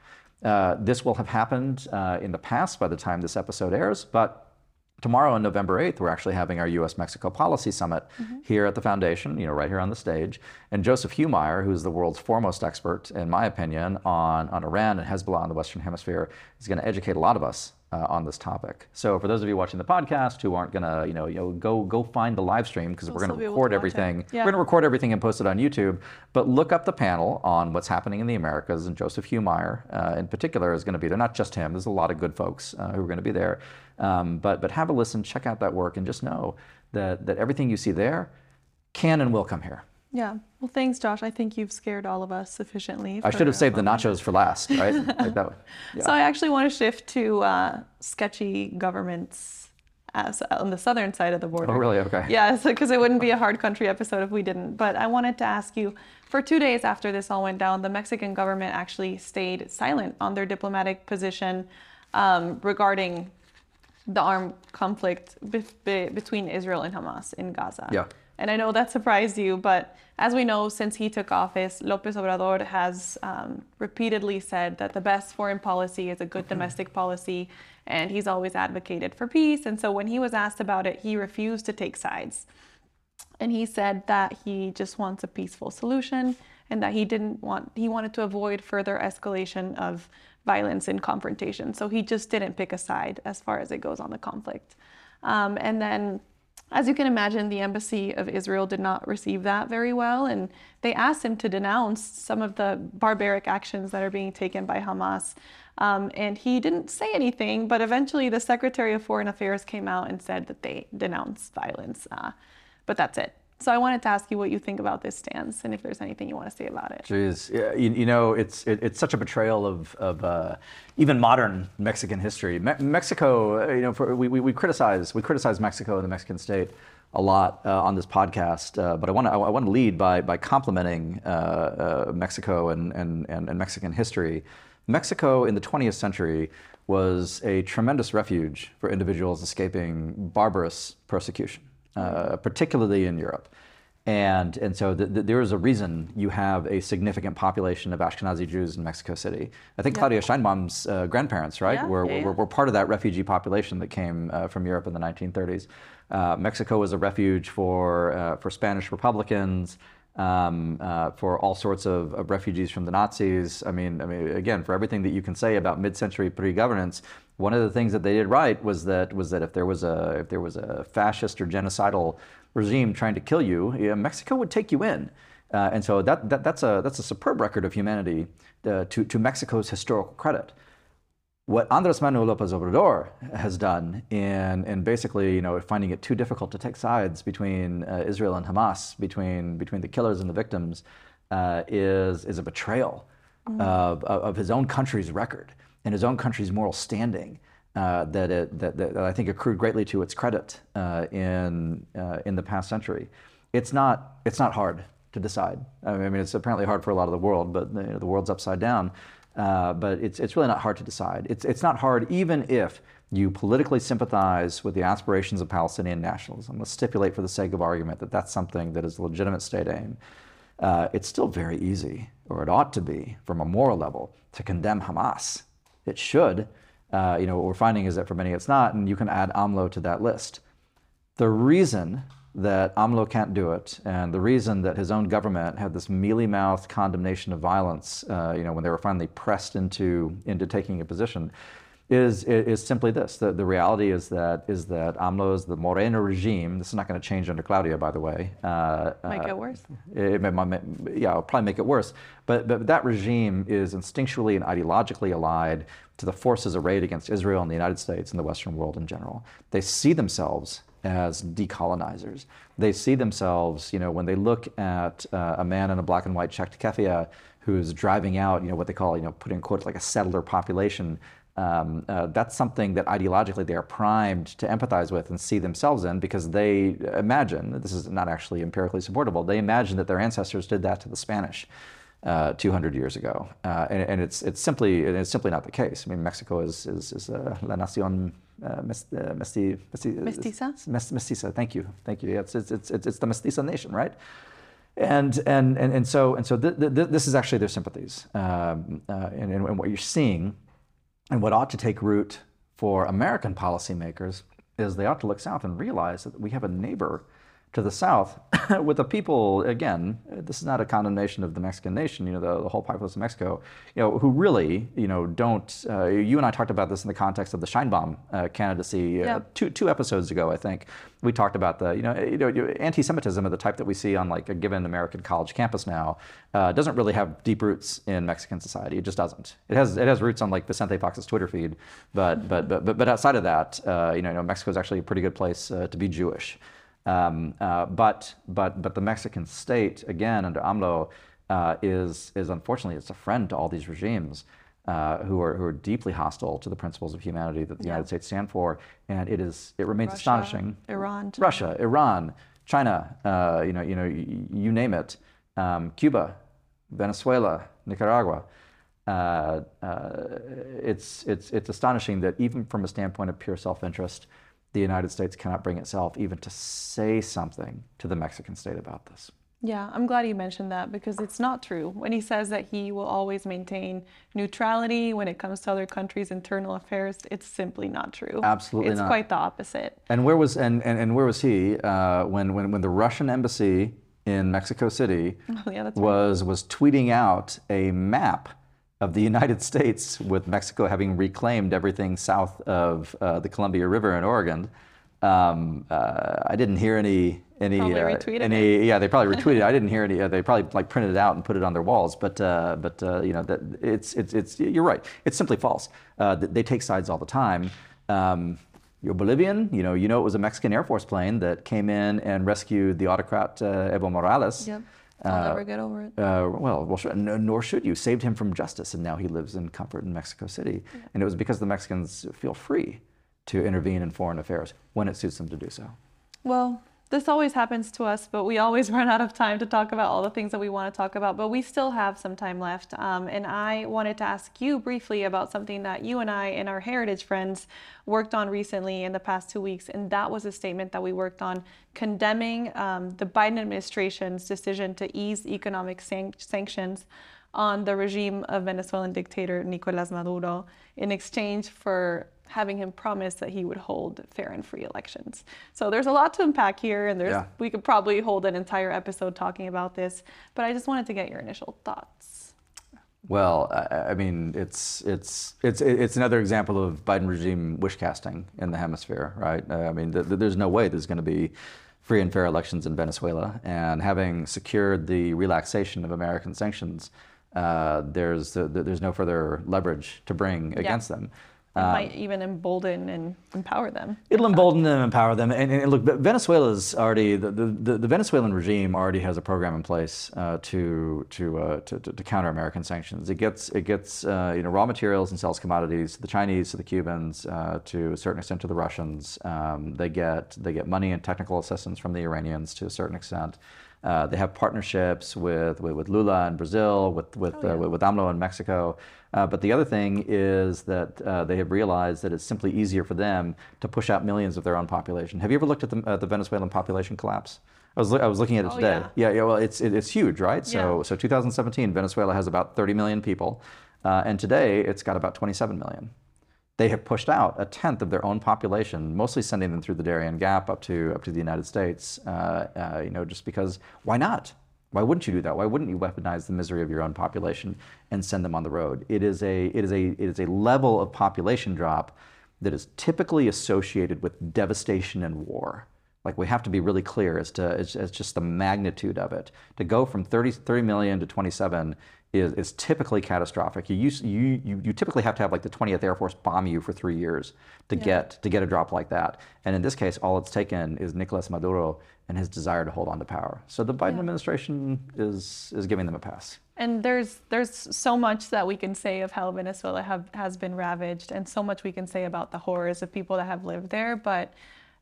Uh, this will have happened uh, in the past by the time this episode airs, but Tomorrow on November 8th, we're actually having our U.S. Mexico Policy Summit mm-hmm. here at the Foundation, you know, right here on the stage. And Joseph Humire, who's the world's foremost expert, in my opinion, on, on Iran and Hezbollah in the Western Hemisphere, is going to educate a lot of us uh, on this topic. So for those of you watching the podcast who aren't going to, you know, you know, go go find the live stream because we're You'll going to still be able to record everything. Yeah. We're going to record everything and post it on YouTube. But look up the panel on what's happening in the Americas, and Joseph Humire uh, in particular is going to be there. Not just him. There's a lot of good folks uh, who are going to be there. Um, but but have a listen, check out that work, and just know that that everything you see there can and will come here. Yeah. Well, thanks, Josh. I think you've scared all of us sufficiently. I should have saved the nachos for last, right? like that. So I actually want to shift to uh, sketchy governments as, on the southern side of the border. Oh, really? Okay. Yeah, because it wouldn't be a hard country episode if we didn't. But I wanted to ask you for two days after this all went down, the Mexican government actually stayed silent on their diplomatic position um, regarding the armed conflict be- be- between Israel and Hamas in Gaza. Yeah. And I know that surprised you, but as we know, since he took office, Lopez Obrador has um, repeatedly said that the best foreign policy is a good domestic policy, and he's always advocated for peace. And so when he was asked about it, he refused to take sides. And he said that he just wants a peaceful solution and that he didn't want, he wanted to avoid further escalation of violence and confrontation. So he just didn't pick a side as far as it goes on the conflict. Um, and then as you can imagine, the embassy of Israel did not receive that very well, and they asked him to denounce some of the barbaric actions that are being taken by Hamas. Um, and he didn't say anything, but eventually the Secretary of Foreign Affairs came out and said that they denounce violence. Uh, but that's it. So I wanted to ask you what you think about this stance and if there's anything you want to say about it. Jeez, yeah, you, you know, it's it, it's such a betrayal of, of uh, even modern Mexican history. Me- Mexico, uh, you know, for, we, we, we criticize we criticize Mexico and the Mexican state a lot uh, on this podcast, uh, but I want to I want to lead by by complimenting uh, uh, Mexico and, and, and, and Mexican history. Mexico in the 20th century was a tremendous refuge for individuals escaping barbarous persecution, uh, particularly in Europe. And, and so th- th- there is a reason you have a significant population of Ashkenazi Jews in Mexico City. I think Yeah. Claudia Sheinbaum's uh, grandparents, right, Yeah, were, yeah, were, were part of that refugee population that came uh, from Europe in the 1930s. Uh, Mexico was a refuge for, uh, for Spanish Republicans, for all sorts of, of refugees from the Nazis. I mean, I mean, again, for everything that you can say about mid-century PRI governance, one of the things that they did right was that was that if there was a if there was a fascist or genocidal regime trying to kill you, yeah, Mexico would take you in. Uh, and so that, that, that's, a, that's a superb record of humanity uh, to, to Mexico's historical credit. What Andres Manuel Lopez Obrador has done in, in basically, you know, finding it too difficult to take sides between uh, Israel and Hamas, between, between the killers and the victims, uh, is, is a betrayal of, of, of his own country's record and his own country's moral standing. Uh, that, it, that, that I think accrued greatly to its credit uh, in, uh, in the past century. It's not, it's not hard to decide. I mean, it's apparently hard for a lot of the world, but you know, the world's upside down. Uh, but it's, it's really not hard to decide. It's, it's not hard even if you politically sympathize with the aspirations of Palestinian nationalism. Let's stipulate for the sake of argument that that's something that is a legitimate state aim. Uh, it's still very easy, or it ought to be, from a moral level, to condemn Hamas. It should. Uh, you know, what we're finding is that for many it's not, and you can add AMLO to that list. The reason that AMLO can't do it, and the reason that his own government had this mealy-mouthed condemnation of violence, uh, you know, when they were finally pressed into into taking a position, is is simply this: the, the reality is that is that AMLO's the Morena regime. This is not going to change under Claudia, by the way. Uh, Might uh, get worse. it may, might- yeah, it'll probably make it worse. But, but that regime is instinctually and ideologically allied to the forces arrayed against Israel and the United States and the Western world in general. They see themselves as decolonizers. They see themselves, you know, when they look at uh, a man in a black and white checked keffiyeh who's driving out, you know, what they call, you know, putting in quotes like a settler population. Um, uh, that's something that ideologically they are primed to empathize with and see themselves in because they imagine, this is not actually empirically supportable, they imagine that their ancestors did that to the Spanish uh, 200 years ago. Uh, and, and it's, it's, simply, it's simply not the case. I mean, Mexico is, is, is uh, la nación uh, uh, mesti, mesti, Mestiza? Mestiza, thank you, thank you. Yeah, it's, it's, it's, it's the mestiza nation, right? And, and, and, and so, and so th- th- this is actually their sympathies. Um, uh, and, and what you're seeing and what ought to take root for American policymakers is they ought to look south and realize that we have a neighbor to the south with the people, again, this is not a condemnation of the Mexican nation, you know, the, the whole populace of Mexico, you know, who really, you know, don't, uh, you and I talked about this in the context of the Sheinbaum uh, candidacy uh, Yeah. two, two episodes ago, I think. We talked about the, you know, you know, anti-Semitism of the type that we see on like a given American college campus now uh, doesn't really have deep roots in Mexican society. It just doesn't. It has, it has roots on like Vicente Fox's Twitter feed, but, but, but, but, but outside of that, uh, you know, you know, Mexico is actually a pretty good place uh, to be Jewish. Um, uh, but but but the Mexican state again under AMLO uh, is is unfortunately it's a friend to all these regimes. Uh, who are who are deeply hostile to the principles of humanity that the Yeah. United States stand for, and it is it remains Russia, astonishing. Iran. Russia, Iran, China, uh, you know, you know, y- you name it, um, Cuba, Venezuela, Nicaragua. Uh, uh, it's it's it's astonishing that even from a standpoint of pure self-interest, the United States cannot bring itself even to say something to the Mexican state about this. Yeah, I'm glad you mentioned that because it's not true. When he says that he will always maintain neutrality when it comes to other countries' internal affairs, it's simply not true. Absolutely it's not. quite the opposite. And where was and, and, and where was he uh, when, when when the Russian embassy in Mexico City yeah, that's right. was was tweeting out a map of the United States with Mexico having reclaimed everything south of uh, the Columbia River in Oregon. Um, uh, I didn't hear any any uh, retweeted any yeah they probably retweeted. I didn't hear any. Uh, they probably like printed it out and put it on their walls. But uh, but uh, you know that it's it's it's you're right. It's simply false. Uh, they take sides all the time. Um, you're Bolivian. You know you know it was a Mexican Air Force plane that came in and rescued the autocrat uh, Evo Morales. Yep. I'll never get over it. Uh, well, well, no, nor should you. Saved him from justice, and now he lives in comfort in Mexico City. And it was because the Mexicans feel free to intervene in foreign affairs when it suits them to do so. Well, this always happens to us, but we always run out of time to talk about all the things that we want to talk about. But we still have some time left. Um, and I wanted to ask you briefly about something that you and I and our heritage friends worked on recently in the past two weeks. And that was a statement that we worked on condemning um, the Biden administration's decision to ease economic san- sanctions on the regime of Venezuelan dictator Nicolas Maduro in exchange for having him promise that he would hold fair and free elections. So there's a lot to unpack here, and there's Yeah. we could probably hold an entire episode talking about this. But I just wanted to get your initial thoughts. Well, I, I mean, it's it's it's it's another example of Biden regime wish casting in the hemisphere, right? Uh, I mean, th- th- there's no way there's going to be free and fair elections in Venezuela, and having secured the relaxation of American sanctions, uh, there's th- there's no further leverage to bring against them. It might even embolden and empower them. It'll embolden them, empower them, and, and look, Venezuela's already the, the, the Venezuelan regime already has a program in place uh, to to, uh, to to counter American sanctions. It gets it gets uh, you know raw materials and sells commodities to the Chinese, to the Cubans, uh, to a certain extent to the Russians. Um, they get they get money and technical assistance from the Iranians to a certain extent. Uh, they have partnerships with, with, with Lula in Brazil, with with, Oh, uh, with, with AMLO in Mexico. Uh, but the other thing is that uh, they have realized that it's simply easier for them to push out millions of their own population. Have you ever looked at the, uh, the Venezuelan population collapse? I was, I was looking at it Oh, today. yeah. yeah, well, it's, it, it's huge, right? So, Yeah. so 2017, Venezuela has about 30 million people. Uh, and today, it's got about 27 million they have pushed out a tenth of their own population, mostly sending them through the Darien Gap up to up to the United States. Uh, uh, you know, just because why not? Why wouldn't you do that? Why wouldn't you weaponize the misery of your own population and send them on the road? It is a it is a it is a level of population drop that is typically associated with devastation and war. Like we have to be really clear as to as, as just the magnitude of it. To go from 30, 30 million to 27 is, is typically catastrophic. You, use, you, you, you typically have to have like the 20th Air Force bomb you for three years to get to get a drop like that. And in this case, all it's taken is Nicolas Maduro and his desire to hold on to power. So the Biden administration is is giving them a pass. And there's there's so much that we can say of how Venezuela have, has been ravaged, and so much we can say about the horrors of people that have lived there. But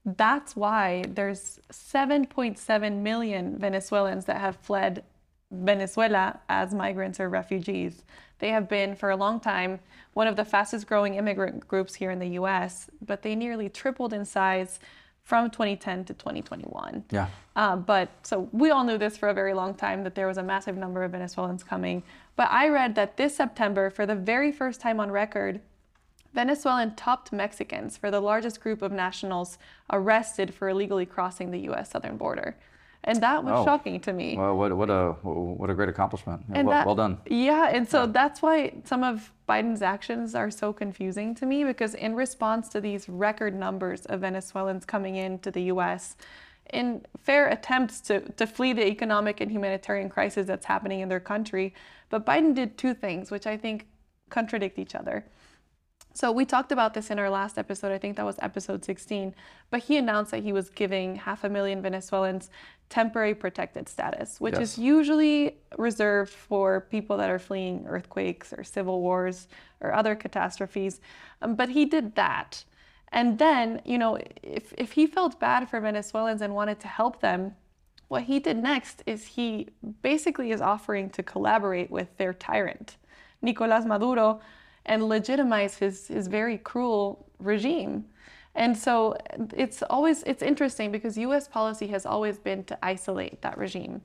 that's why there's 7.7 million Venezuelans that have fled Venezuela as migrants or refugees. They have been for a long time one of the fastest growing immigrant groups here in the US, but they nearly tripled in size from 2010 to 2021. Yeah. Uh, but so we all knew this for a very long time that there was a massive number of Venezuelans coming. But I read that this September, for the very first time on record, Venezuelan topped Mexicans for the largest group of nationals arrested for illegally crossing the U.S. southern border. And that was Oh. shocking to me. Well, what, what a what a great accomplishment. And well, that- well done. Yeah, and so that's why some of Biden's actions are so confusing to me because in response to these record numbers of Venezuelans coming into the US, in fair attempts to, to flee the economic and humanitarian crisis that's happening in their country, but Biden did two things which I think contradict each other. So we talked about this in our last episode. I think that was episode 16. But he announced that he was giving half a million Venezuelans temporary protected status, which Yes. is usually reserved for people that are fleeing earthquakes or civil wars or other catastrophes. Um, but he did that. And then, you know, if, if he felt bad for Venezuelans and wanted to help them, what he did next is he basically is offering to collaborate with their tyrant, Nicolas Maduro, and legitimize his, his very cruel regime. And so it's always it's interesting because US policy has always been to isolate that regime.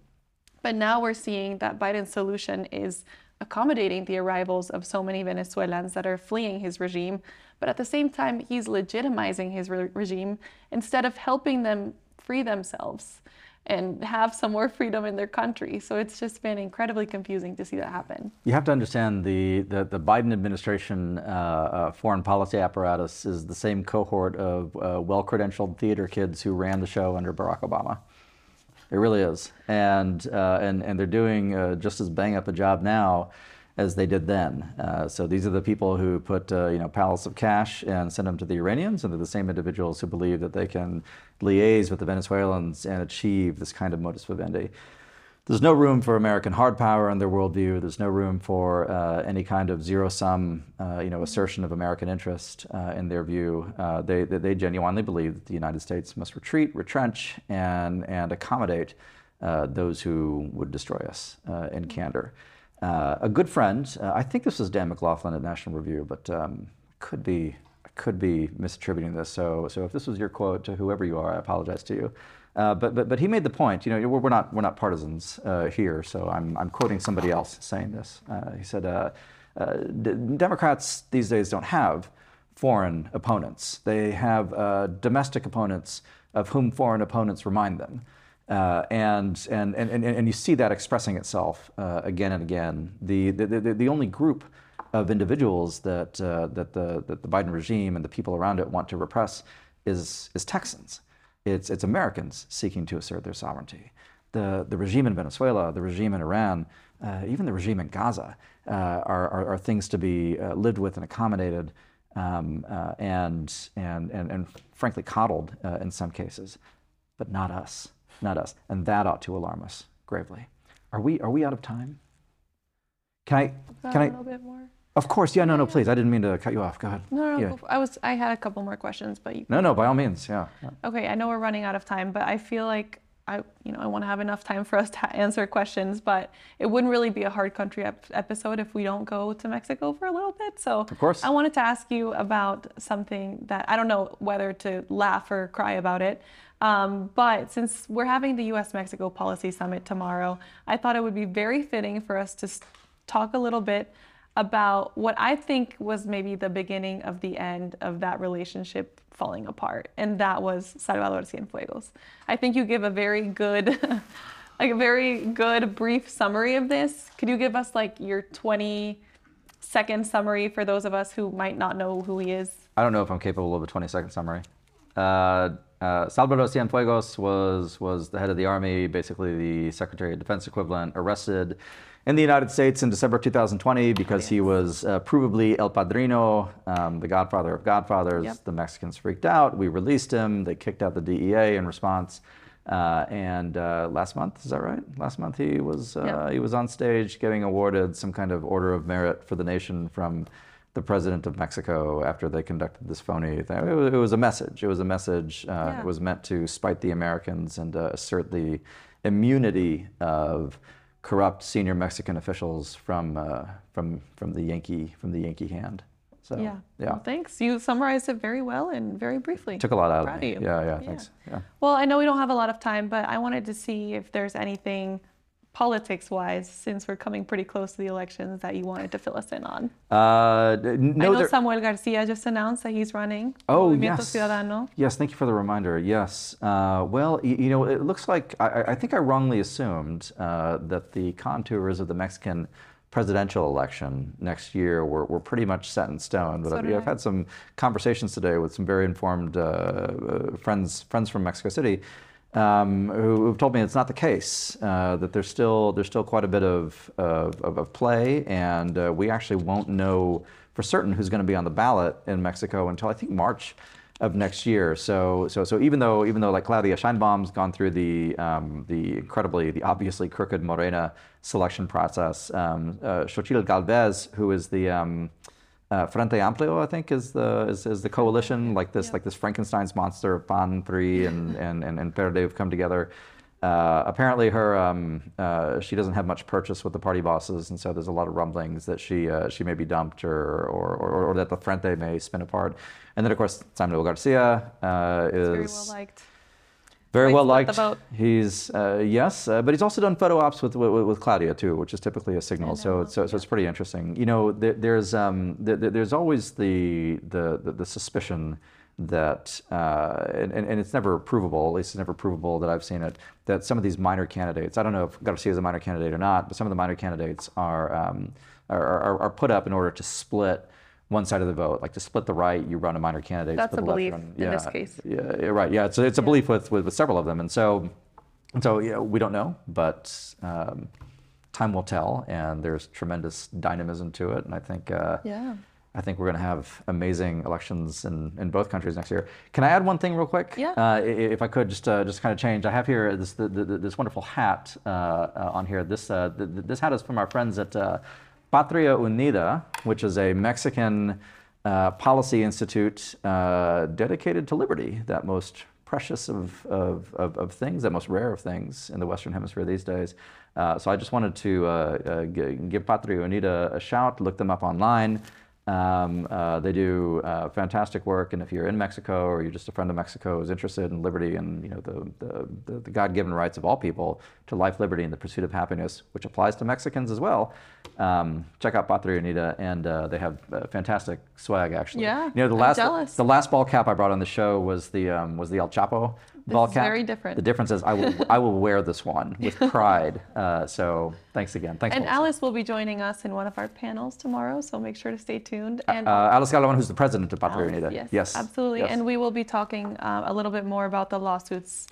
But now we're seeing that Biden's solution is accommodating the arrivals of so many Venezuelans that are fleeing his regime, but at the same time, he's legitimizing his re- regime instead of helping them free themselves and have some more freedom in their country. So it's just been incredibly confusing to see that happen. You have to understand the, the, the Biden administration uh, uh, foreign policy apparatus is the same cohort of uh, well credentialed theater kids who ran the show under Barack Obama. It really is. And, uh, and, and they're doing uh, just as bang up a job now as they did then. Uh, so these are the people who put uh, you know pallets of cash and send them to the Iranians, and they're the same individuals who believe that they can liaise with the Venezuelans and achieve this kind of modus vivendi. There's no room for American hard power in their worldview. There's no room for uh, any kind of zero-sum, uh, you know, assertion of American interest uh, in their view. Uh, they, they genuinely believe that the United States must retreat, retrench, and and accommodate those who would destroy us in candor. Uh, a good friend, uh, I think this was Dan McLaughlin at National Review, but um, could be could be misattributing this. So so if this was your quote to whoever you are, I apologize to you. Uh, but, but, but he made the point, you know, we're, we're not, we're not partisans uh, here, so I'm, I'm quoting somebody else saying this. Uh, he said, uh, uh, D- Democrats these days don't have foreign opponents. They have uh, domestic opponents of whom foreign opponents remind them. Uh, and, and, and, and, you see that expressing itself uh, again and again. The, the, the, only group of individuals that, uh, that, the, that the Biden regime and the people around it want to repress is, is Texans. It's, it's Americans seeking to assert their sovereignty. The, the regime in Venezuela, the regime in Iran, even the regime in Gaza are, are, things to be lived with and accommodated um, and, and, and, and frankly coddled in some cases, but not us, not us. And that ought to alarm us gravely. Are we, are we out of time? Can I, can a I, little bit more. of course, yeah, no, no, please. I didn't mean to cut you off. Go ahead. No, no, Yeah. I was I had a couple more questions, but you No, no, by all means, yeah. yeah. Okay, I know we're running out of time, but I feel like I, you know, I want to have enough time for us to answer questions. But it wouldn't really be a hard country ep- episode if we don't go to Mexico for a little bit. So, Of course. I wanted to ask you about something that I don't know whether to laugh or cry about it. Um, but since we're having the U.S.-Mexico Policy Summit tomorrow, I thought it would be very fitting for us to talk a little bit about what I think was maybe the beginning of the end of that relationship falling apart, and that was Salvador Cienfuegos. I think you give a very good, like a very good brief summary of this. Could you give us like your 20 second summary for those of us who might not know who he is? I don't know if I'm capable of a 20 second summary. Uh, uh, Salvador Cienfuegos was, was the head of the army, basically the Secretary of Defense equivalent, arrested in the United States in December 2020 because he was uh, provably El Padrino, um, the godfather of godfathers. Yep. The Mexicans freaked out. We released him. They kicked out the DEA in response. Uh, and uh, last month, is that right? Last month he was uh, Yep. he was on stage getting awarded some kind of order of merit for the nation from the president of Mexico after they conducted this phony thing. It was, it was a message. It was a message. Uh, Yeah. It was meant to spite the Americans and uh, assert the immunity of corrupt senior Mexican officials from uh, from from the Yankee from the Yankee hand. So yeah. yeah. Well, thanks. You summarized it very well and very briefly. Took a lot out of me. you. Yeah, yeah, thanks. Yeah. Well, I know we don't have a lot of time, but I wanted to see if there's anything politics wise, since we're coming pretty close to the elections, that you wanted to fill us in on. Uh, d- I no, know there, Samuel Garcia just announced that he's running. Oh, Movimiento yes. Ciudadano. Yes, thank you for the reminder. Yes. Uh, well, y- you know, it looks like I, I- think I wrongly assumed uh, that the contours of the Mexican presidential election next year were, were pretty much set in stone. But So I've, I've had some conversations today with some very informed uh, uh, friends friends from Mexico City. Um, who, who've told me it's not the case. Uh, that there's still there's still quite a bit of of, of, of play, and uh, we actually won't know for certain who's going to be on the ballot in Mexico until I think March of next year. So, so, so even though, even though like Claudia Sheinbaum's gone through the, um, the incredibly, the obviously crooked Morena selection process, um, uh, Xochitl Galvez, who is the um, uh, Frente Amplio, I think, is the is, is the coalition like this, Yeah. like this Frankenstein's monster of PAN, PRI, and and and, and Verde have come together. Uh, apparently, her um, uh, she doesn't have much purchase with the party bosses, and so there's a lot of rumblings that she uh, she may be dumped or or, or or that the Frente may spin apart. And then, of course, Samuel Garcia uh, is Very well liked. Very well liked. He's uh, yes, uh, but he's also done photo ops with, with with Claudia too, which is typically a signal. So it's, so, so it's pretty interesting. You know, there, there's um, there, there- there's always the the the, the suspicion that uh, and, and and it's never provable. At least it's never provable that I've seen it. That some of these minor candidates, I don't know if Garcia is a minor candidate or not, but some of the minor candidates are um, are, are, are put up in order to split. One side of the vote, like to split the right, you run a minor candidate. That's a the belief run- in this case. Yeah, yeah, right. Yeah, it's a, it's a belief with, with with several of them, and so and so you know, we don't know, but um, time will tell, and there's tremendous dynamism to it, and I think uh, Yeah. I think we're going to have amazing elections in, in both countries next year. Can I add one thing real quick? Yeah. Uh, if I could just uh, just kind of change, I have here this the, the, this wonderful hat uh, uh, on here. This uh, th- th- this hat is from our friends at uh, Patria Unida, which is a Mexican uh, policy institute uh, dedicated to liberty, that most precious of, of, of, of things, that most rare of things in the Western Hemisphere these days. Uh, so I just wanted to uh, uh, give Patria Unida a shout. Look them up online. Um, uh, they do uh, fantastic work, and if you're in Mexico or you're just a friend of Mexico who's interested in liberty and you know the, the, the, the God-given rights of all people to life, liberty, and the pursuit of happiness, which applies to Mexicans as well, um, check out Patria Unida, and uh, they have uh, fantastic swag. Actually, Yeah, you know the I'm last jealous. the last ball cap I brought on the show was the um, was the El Chapo ball is very different. The difference is I will I will wear this one with pride. Uh, so thanks again. Thanks. And Melissa. Alice will be joining us in one of our panels tomorrow, so make sure to stay tuned. And uh, Alice Galawan, who's the president of Patria Unida. Yes, yes, absolutely. yes. And we will be talking uh, a little bit more about the lawsuits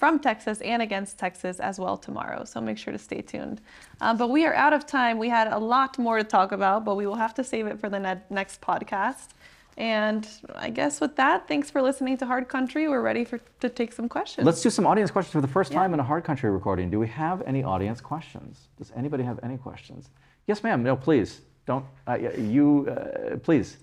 from Texas and against Texas as well tomorrow. So make sure to stay tuned. Um, but we are out of time. We had a lot more to talk about, but we will have to save it for the ne- next podcast. And I guess with that, thanks for listening to Hard Country. We're ready for to take some questions. Let's do some audience questions for the first Yeah. time in a hard country recording. Do we have any audience questions? Does anybody have any questions? Yes, ma'am. No, please. Don't. Uh, you, uh, please.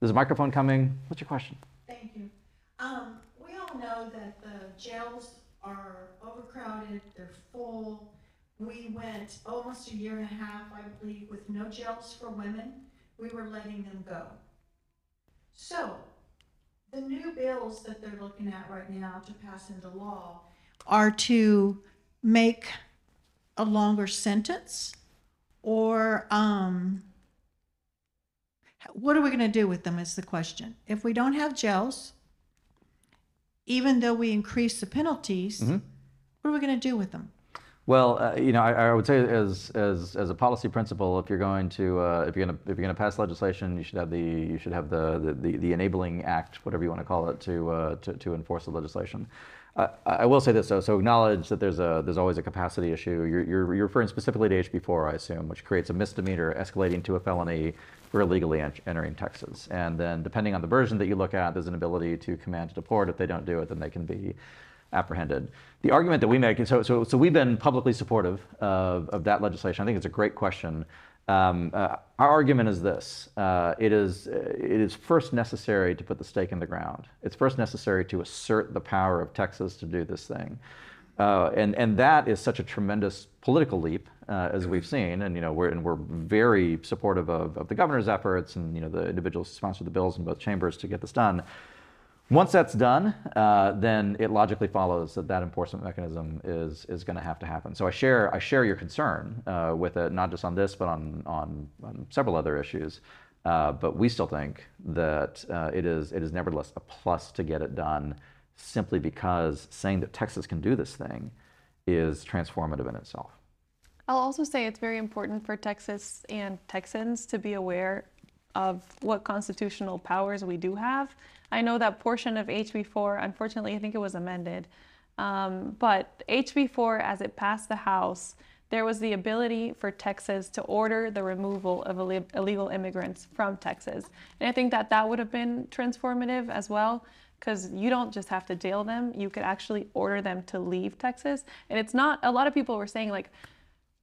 There's a microphone coming. What's your question? Thank you. Um, we all know that the jails are overcrowded, they're full. We went almost a year and a half, I believe, with no jails for women. We were letting them go. So, the new bills that they're looking at right now to pass into law are to make a longer sentence or, um, what are we going to do with them is the question. If we don't have jails, even though we increase the penalties, Mm-hmm. what are we going to do with them? Well, uh, you know, I, I would say as, as, as a policy principle, if you're going to uh, if you're going to if you're going to pass legislation, you should have the you should have the the, the, enabling act, whatever you want to call it, to uh, to, to enforce the legislation. Uh, I will say this though, so acknowledge that there's a there's always a capacity issue. You're, you're, you're referring specifically to HB4, I assume, which creates a misdemeanor escalating to a felony for illegally en- entering Texas. And then depending on the version that you look at, there's an ability to command to deport. If they don't do it, then they can be apprehended. The argument that we make, and so, so, so we've been publicly supportive of, of that legislation. I think it's a great question. Um, uh, our argument is this: uh, it is it is first necessary to put the stake in the ground. It's first necessary to assert the power of Texas to do this thing, uh, and and that is such a tremendous political leap uh, as we've seen. And you know we're and we're very supportive of, of the governor's efforts and you know the individuals who sponsored the bills in both chambers to get this done. Once that's done, uh, then it logically follows that that enforcement mechanism is is going to have to happen. So I share I share your concern uh, with it, not just on this, but on on, on several other issues. Uh, but we still think that uh, it is it is nevertheless a plus to get it done, simply because saying that Texas can do this thing is transformative in itself. I'll also say it's very important for Texas and Texans to be aware of what constitutional powers we do have. I know that portion of HB4, unfortunately, I think it was amended, um, but HB4, as it passed the House, there was the ability for Texas to order the removal of illi- illegal immigrants from Texas. And I think that that would have been transformative as well because you don't just have to jail them, you could actually order them to leave Texas. And it's not, a lot of people were saying, like,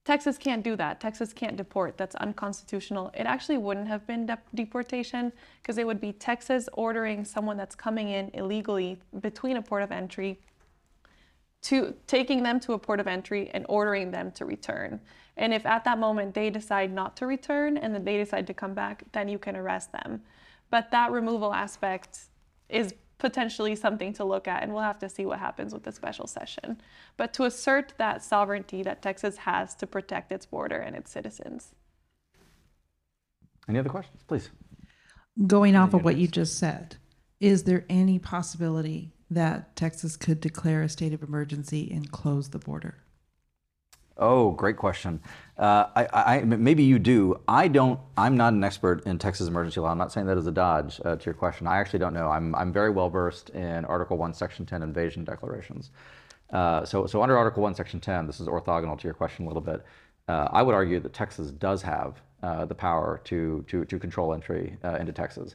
Texas can't do that. Texas can't deport. That's unconstitutional. It actually wouldn't have been de- deportation because it would be Texas ordering someone that's coming in illegally between a port of entry to taking them to a port of entry and ordering them to return. And if at that moment they decide not to return and then they decide to come back, then you can arrest them. But that removal aspect is potentially something to look at, and we'll have to see what happens with the special session. But to assert that sovereignty that Texas has to protect its border and its citizens. Any other questions? Please. Going off of what you just said, is there any possibility that Texas could declare a state of emergency and close the border? Oh, great question. Uh, I, I, maybe you do. I don't. I'm not an expert in Texas emergency law. I'm not saying that as a dodge uh, to your question. I actually don't know. I'm, I'm very well versed in Article One, Section 10 invasion declarations. Uh, so, so under Article One, Section 10, this is orthogonal to your question a little bit. Uh, I would argue that Texas does have uh, the power to, to, to control entry uh, into Texas.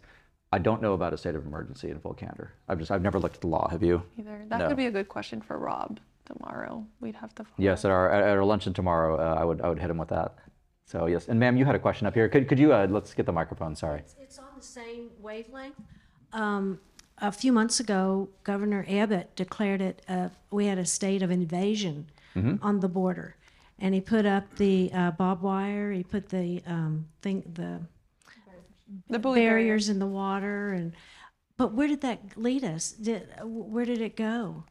I don't know about a state of emergency in full candor. I've just I've never looked at the law. Have you? Either that No. could be a good question for Rob tomorrow. We'd have to. Follow. Yes, at our, at our luncheon tomorrow, uh, I would I would hit him with that. So yes, and ma'am, you had a question up here. Could, could you uh, let's get the microphone? Sorry. It's- It's on the same wavelength. Um, A few months ago, Governor Abbott declared it, uh, we had a state of invasion on the border. And he put up the uh, barbed wire, he put the um, thing, the the buoy barrier. barriers in the water and, but where did that lead us? Did, where did it go?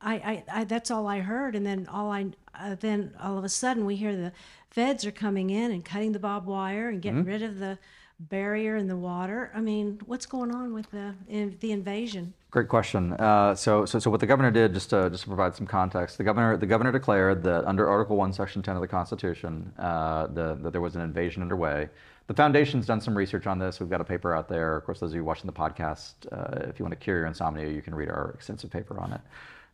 I, I, I that's all I heard. And then all I, uh, then all of a sudden we hear the feds are coming in and cutting the barbed wire and getting rid of the barrier in the water. I mean, what's going on with the, in, the invasion? Great question. Uh, so, so, so what the governor did, just to, just to provide some context, the governor, the governor declared that under Article One, Section 10 of the Constitution, uh, the, that there was an invasion underway. The foundation's done some research on this. We've got a paper out there. Of course, those of you watching the podcast, uh, if you want to cure your insomnia, you can read our extensive paper on it.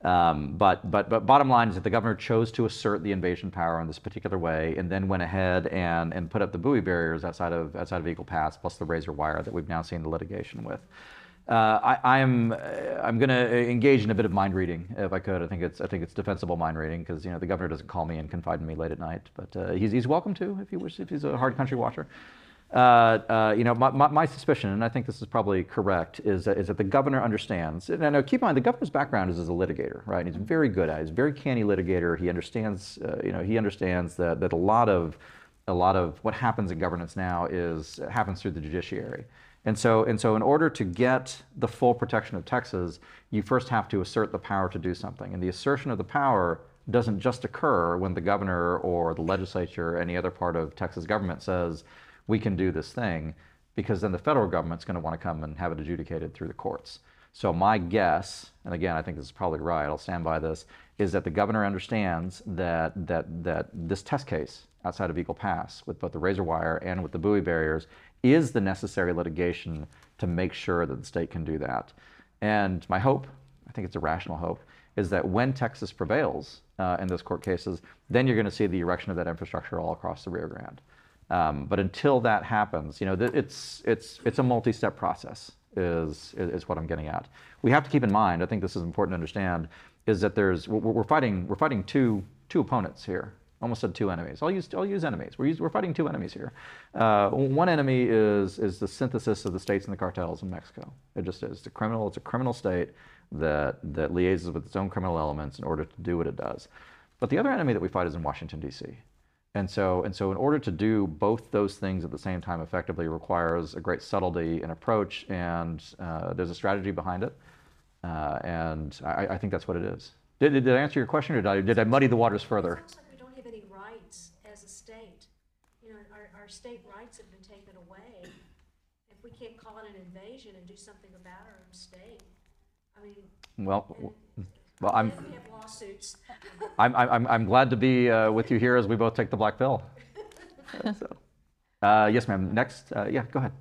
Um, but, but, but bottom line is that the governor chose to assert the invasion power in this particular way, and then went ahead and, and put up the buoy barriers outside of outside of Eagle Pass, plus the razor wire that we've now seen the litigation with. Uh, I, I'm I'm going to engage in a bit of mind reading if I could. I think it's I think it's defensible mind reading because you know the governor doesn't call me and confide in me late at night, but uh, he's he's welcome to if he wishes if he's a hard country watcher. Uh, uh, you know, my, my, my suspicion, and I think this is probably correct, is that, is that the governor understands. And now, keep in mind, the governor's background is as a litigator, right? And he's very good at it. He's a very canny litigator. He understands, uh, you know, he understands that, that a lot of a lot of what happens in governance now is happens through the judiciary. And so, and so, in order to get the full protection of Texas, you first have to assert the power to do something. And the assertion of the power doesn't just occur when the governor or the legislature or any other part of Texas government says, we can do this thing, because then the federal government's going to want to come and have it adjudicated through the courts. So, my guess, and again, I think this is probably right, I'll stand by this, is that the governor understands that, that, that this test case outside of Eagle Pass with both the razor wire and with the buoy barriers is the necessary litigation to make sure that the state can do that. And my hope, I think it's a rational hope, is that when Texas prevails uh, in those court cases, then you're going to see the erection of that infrastructure all across the Rio Grande. Um, but until that happens, you know, th- it's it's it's a multi-step process. Is, is is what I'm getting at. We have to keep in mind. I think this is important to understand. Is that there's we're, we're fighting we're fighting two two opponents here. Almost said two enemies. I'll use I'll use enemies. We're use, we're fighting two enemies here. Uh, one enemy is is the synthesis of the states and the cartels in Mexico. It just is. It's a criminal. It's a criminal state that that liaises with its own criminal elements in order to do what it does. But the other enemy that we fight is in Washington D.C. And so, and so, in order to do both those things at the same time effectively requires a great subtlety and approach, and uh, there's a strategy behind it. Uh, and I, I think that's what it is. Did, did I answer your question, or did I, did I muddy the waters further? It Sounds like we don't have any rights as a state. You know, our, our state rights have been taken away. If we can't call it an invasion and do something about our own state, I mean, Well, well, I'm, we have lawsuits, I'm, I'm, I'm glad to be uh, with you here as we both take the black pill. so, uh, yes, ma'am. Next, uh, yeah, go ahead.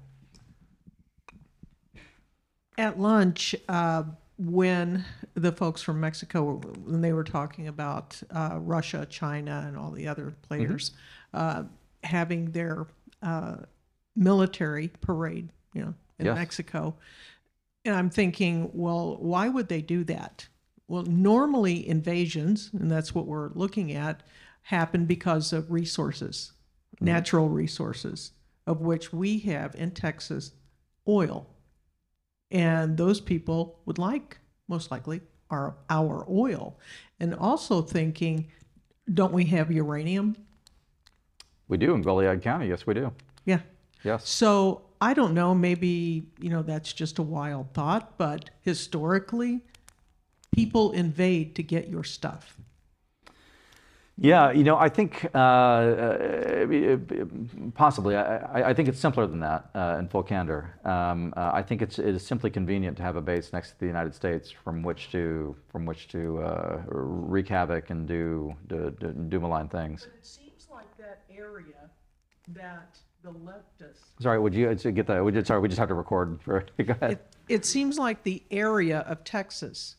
At lunch, uh, when the folks from Mexico, when they were talking about uh, Russia, China, and all the other players uh, having their uh, military parade, you know, in Yes. Mexico, and I'm thinking, well, why would they do that? Well, normally invasions, and that's what we're looking at, happen because of resources, mm-hmm. natural resources, of which we have in Texas oil. And those people would like, most likely, our, our oil. And also thinking, don't we have uranium? We do in Goliad County. Yes, we do. Yeah. Yes. So I don't know, maybe, you know, that's just a wild thought, but historically, people invade to get your stuff. Yeah, you know, I think uh, uh, possibly. I, I- I think it's simpler than that. Uh, in full candor, um, uh, I think it's it is simply convenient to have a base next to the United States from which to from which to uh, wreak havoc and do do, do, do malign things. But it seems like that area that the leftists. Sorry, would you get that? We just, sorry, we just have to record. For, go ahead. It, it seems like the area of Texas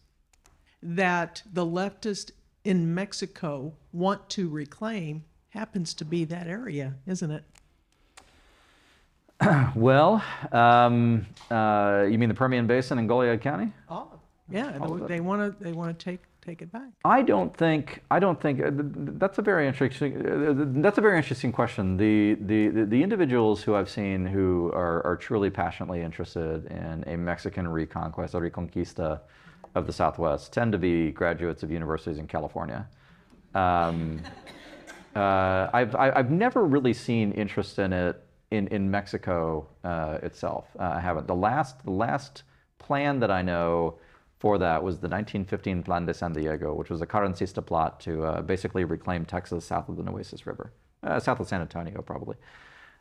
that the leftists in Mexico want to reclaim happens to be that area, isn't it? Well, um, uh, you mean the Permian Basin in Goliad County? Oh, yeah, All they want to they want to take take it back. I don't think I don't think uh, th- th- that's a very interesting uh, that's a very interesting question. The, the the the individuals who I've seen who are, are truly passionately interested in a Mexican reconquest, a reconquista of the Southwest, tend to be graduates of universities in California. Um, uh, I've I've never really seen interest in it in in Mexico uh, itself. Uh, I haven't. The last the last plan that I know for that was the 1915 Plan de San Diego, which was a Carrancista plot to uh, basically reclaim Texas south of the Nueces River, uh, south of San Antonio probably.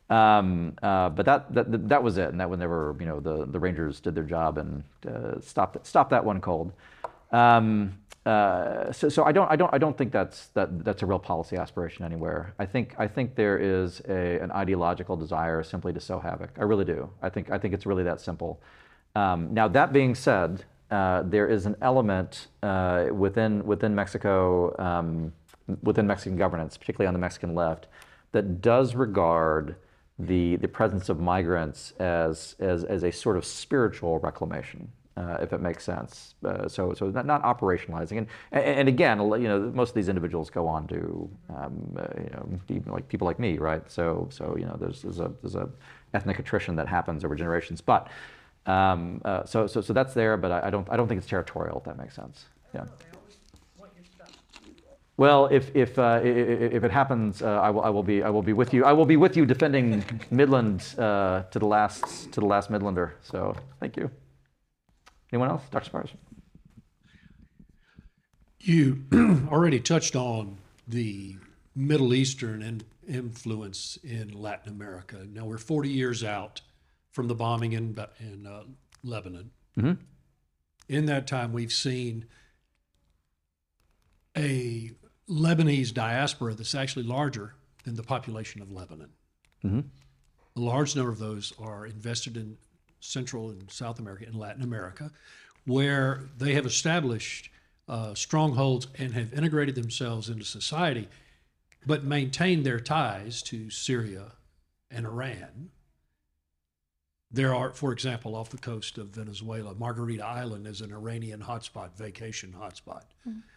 Um, uh, but that, that that was it, and that they were, you know, the, the Rangers did their job and uh, stopped stopped that one cold. Um, uh, so, so I don't I don't I don't think that's that that's a real policy aspiration anywhere. I think I think there is a, an ideological desire simply to sow havoc. I really do. I think I think it's really that simple. Um, now that being said, uh, there is an element uh, within within Mexico um, within Mexican governance, particularly on the Mexican left, that does regard the the presence of migrants as as, as a sort of spiritual reclamation, uh, if it makes sense. Uh, so so not, not operationalizing, and, and and again, you know, most of these individuals go on to um, uh, you know like people like me, right? So so you know, there's there's a there's a ethnic attrition that happens over generations, but. Um, uh, so, so, so that's there, but I, I don't, I don't think it's territorial, if that makes sense. Yeah. Well, if, if, uh, i- i- if it happens, uh, I will, I will be, I will be with you. I will be with you defending Midland uh, to the last, to the last Midlander. So, thank you. Anyone else? Dr. Spars? You already touched on the Middle Eastern in, influence in Latin America. Now we're 40 years out from the bombing in, in uh, Lebanon. In that time, we've seen a Lebanese diaspora that's actually larger than the population of Lebanon. A large number of those are invested in Central and South America and Latin America, where they have established uh, strongholds and have integrated themselves into society, but maintained their ties to Syria and Iran. There are, for example, off the coast of Venezuela, Margarita Island is an Iranian hotspot, vacation hotspot.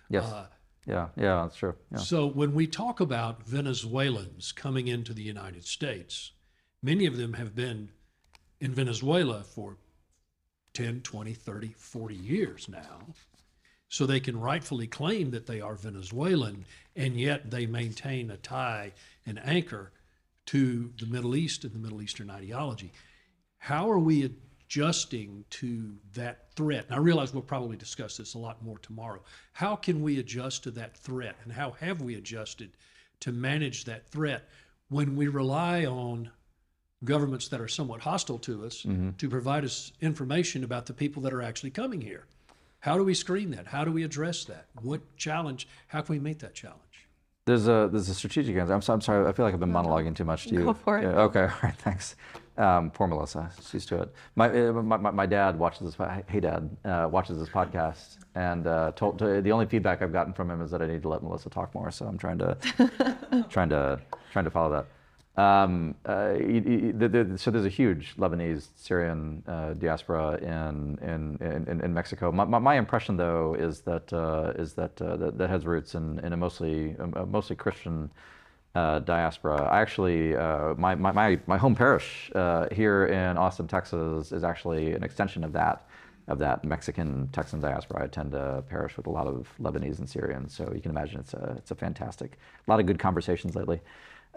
Yes. Uh, yeah, yeah, that's true. Yeah. so when we talk about Venezuelans coming into the United States, many of them have been in Venezuela for 10, 20, 30, 40 years now. So they can rightfully claim that they are Venezuelan, and yet they maintain a tie and anchor to the Middle East and the Middle Eastern ideology. How are we adjusting to that threat? And I realize we'll probably discuss this a lot more tomorrow. How can we adjust to that threat, and how have we adjusted to manage that threat when we rely on governments that are somewhat hostile to us mm-hmm. to provide us information about the people that are actually coming here? How do we screen that? How do we address that? What challenge? How can we meet that challenge? There's a there's a strategic answer. I'm, so, I'm sorry. I feel like I've been monologuing too much to you. Go for it. Yeah, okay. All right. Thanks. Um, poor Melissa, she's to it. My, uh, my, my my dad watches this. Hey, Dad, uh, watches this podcast, and uh, told to, the only feedback I've gotten from him is that I need to let Melissa talk more. So I'm trying to, trying to, trying to follow that. Um, uh, the, the, so there's a huge Lebanese Syrian uh, diaspora in in, in, in Mexico. My, my, my impression, though, is that uh, is that, uh, that that has roots in, in a mostly a mostly Christian uh, diaspora. I actually, uh, my, my, my, home parish uh, here in Austin, Texas, is actually an extension of that, of that Mexican Texan diaspora. I attend a parish with a lot of Lebanese and Syrians, so you can imagine it's a, it's a fantastic, a lot of good conversations lately.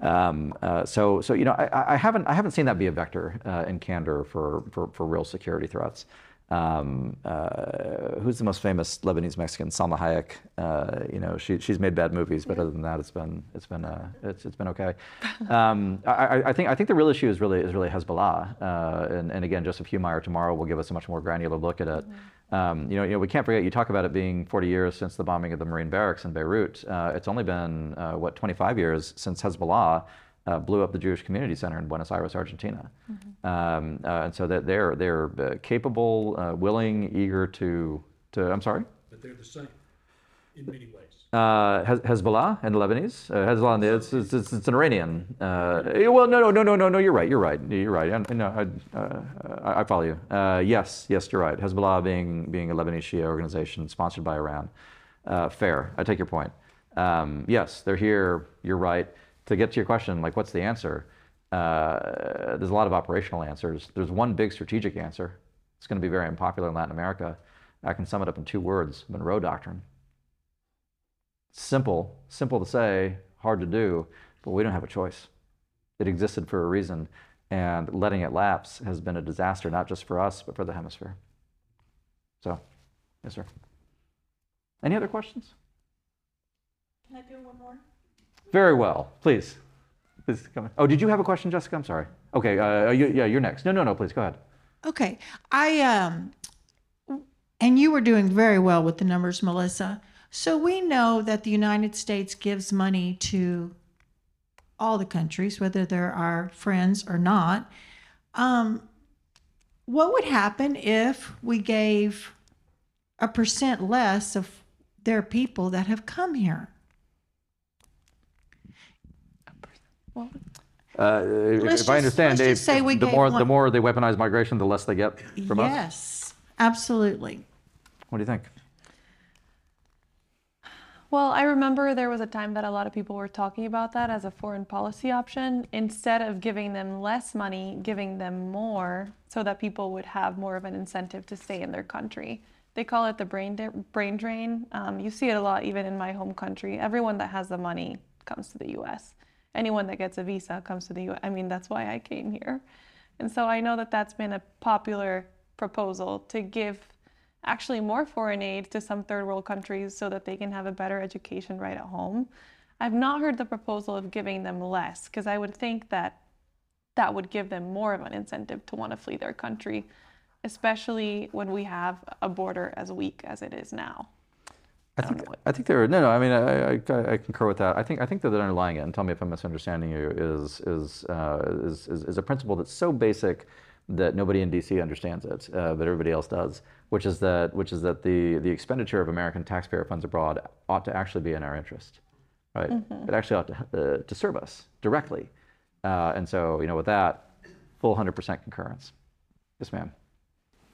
Um, uh, so, so you know, I, I haven't, I haven't seen that be a vector uh, in candor for, for, for real security threats. Um, uh, who's the most famous Lebanese Mexican? Salma Hayek. Uh, you know, she, she's made bad movies, but other than that, it's been it's been uh, it's, it's been okay. Um, I, I- think I think the real issue is really is really Hezbollah, uh, and, and again, Joseph Humire tomorrow will give us a much more granular look at it. Um, you know, you know, we can't forget. You talk about it being 40 years since the bombing of the Marine barracks in Beirut. Uh, it's only been uh, what 25 years since Hezbollah uh, blew up the Jewish Community Center in Buenos Aires, Argentina. Um, uh, and so that they're they're uh, capable, uh, willing, eager to to. I'm sorry. But they're the same in many ways. Uh, Hez- Hezbollah and the Lebanese. Uh, Hezbollah, and the- it's, it's, it's, it's an Iranian. Well, no, no, no, no, no, no. You're right. You're right. You're right. I, no, I, uh, I, I follow you. Uh, yes, yes, you're right. Hezbollah being being a Lebanese Shia organization sponsored by Iran. Uh, fair. I take your point. Um, yes, they're here. You're right. To get to your question, like, what's the answer? Uh, there's a lot of operational answers. There's one big strategic answer. It's going to be very unpopular in Latin America. I can sum it up in two words: Monroe Doctrine simple, simple to say, hard to do, but we don't have a choice. It existed for a reason, and letting it lapse has been a disaster, not just for us, but for the hemisphere. So, yes, sir. Any other questions? Can I do one more? Very well. Please. Please come. Oh, did you have a question, Jessica? I'm sorry. Okay, uh, you, yeah, you're next. No, no, no, please go ahead. Okay, I, um, and you were doing very well with the numbers, Melissa. So we know that the United States gives money to all the countries, whether they're our friends or not. Um, what would happen if we gave a percent less of their people that have come here? Uh, if, Let's if I just- understand, let's Dave, just say we the gave more one- the more they weaponize migration, the less they get from us. yes, absolutely. What do you think? Well, I remember there was a time that a lot of people were talking about that as a foreign policy option. Instead of giving them less money, giving them more so that people would have more of an incentive to stay in their country. They call it the brain, da- brain drain. Um, you see it a lot even in my home country. Everyone that has the money comes to the US. Anyone that gets a visa comes to the US. I mean, that's why I came here. And so I know that that's been a popular proposal to give actually more foreign aid to some third world countries so that they can have a better education right at home. I've not heard the proposal of giving them less because I would think that that would give them more of an incentive to want to flee their country, especially when we have a border as weak as it is now. I think, I think there. Are no, no. I mean, I, I, I concur with that. I think I think that underlying it, and tell me if I'm misunderstanding you, is is uh, is, is, is a principle that's so basic that nobody in D.C. understands it, uh, but everybody else does. Which is that which is that the the expenditure of American taxpayer funds abroad ought to actually be in our interest, right? It actually ought to uh, to serve us directly, uh, and so you know with that, full 100% concurrence. Yes, ma'am.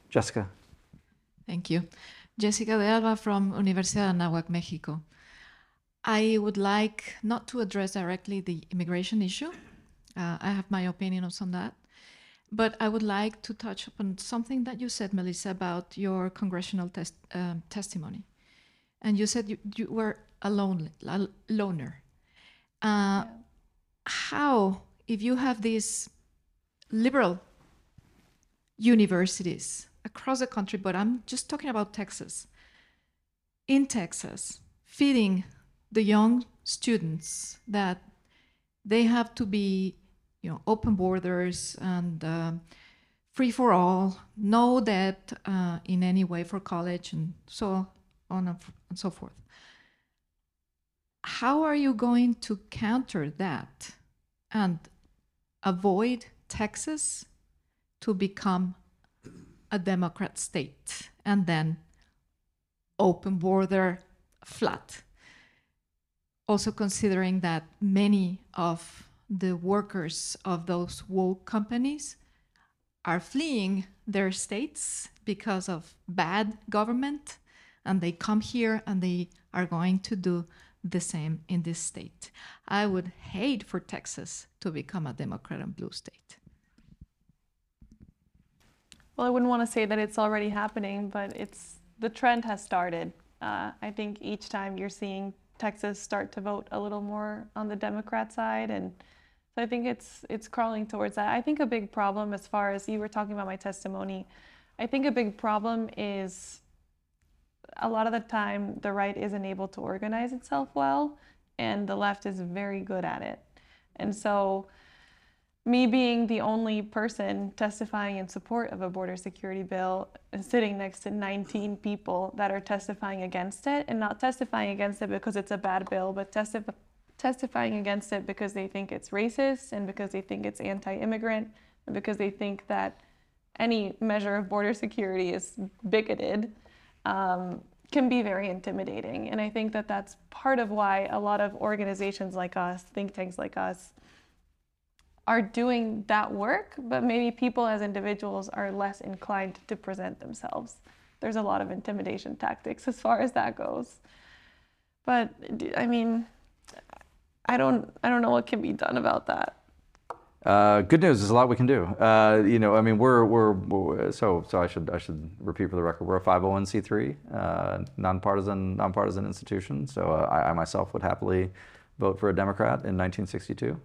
Jessica. Thank you. Jessica de Alba from Universidad Anáhuac, Mexico. I would like not to address directly the immigration issue. Uh, I have my opinions on that. But I would like to touch upon something that you said, Melissa, about your congressional um, testimony. And you said you, you were a lone, a loner. Uh, How, if you have these liberal universities across the country, but I'm just talking about Texas. In Texas, feeding the young students that they have to be, you know, open borders and uh, free for all, no debt uh, in any way for college, and so on and and so forth. How are you going to counter that and avoid Texas to become a Democrat state and then open border flat. Also, considering that many of the workers of those woke companies are fleeing their states because of bad government, and they come here and they are going to do the same in this state. I would hate for Texas to become a Democrat and blue state. Well, I wouldn't want to say that it's already happening, but it's the trend has started. Uh, I think each time you're seeing Texas start to vote a little more on the Democrat side, and so I think it's it's crawling towards that. I think a big problem, as far as you were talking about my testimony, I think a big problem is a lot of the time the right isn't able to organize itself well, and the left is very good at it, and so me being the only person testifying in support of a border security bill sitting next to 19 people that are testifying against it and not testifying against it because it's a bad bill but testif- testifying against it because they think it's racist and because they think it's anti-immigrant and because they think that any measure of border security is bigoted um, can be very intimidating. And i think that that's part of why a lot of organizations like us think tanks like us are doing that work, but maybe people as individuals are less inclined to present themselves. There's a lot of intimidation tactics as far as that goes. But I mean, I don't I don't know what can be done about that. Uh, good news. There's a lot we can do. Uh, you know, I mean, we're, we're so so. I should I should repeat for the record. We're a 501c3, uh, nonpartisan nonpartisan institution. So uh, I, I myself would happily vote for a Democrat in 1962.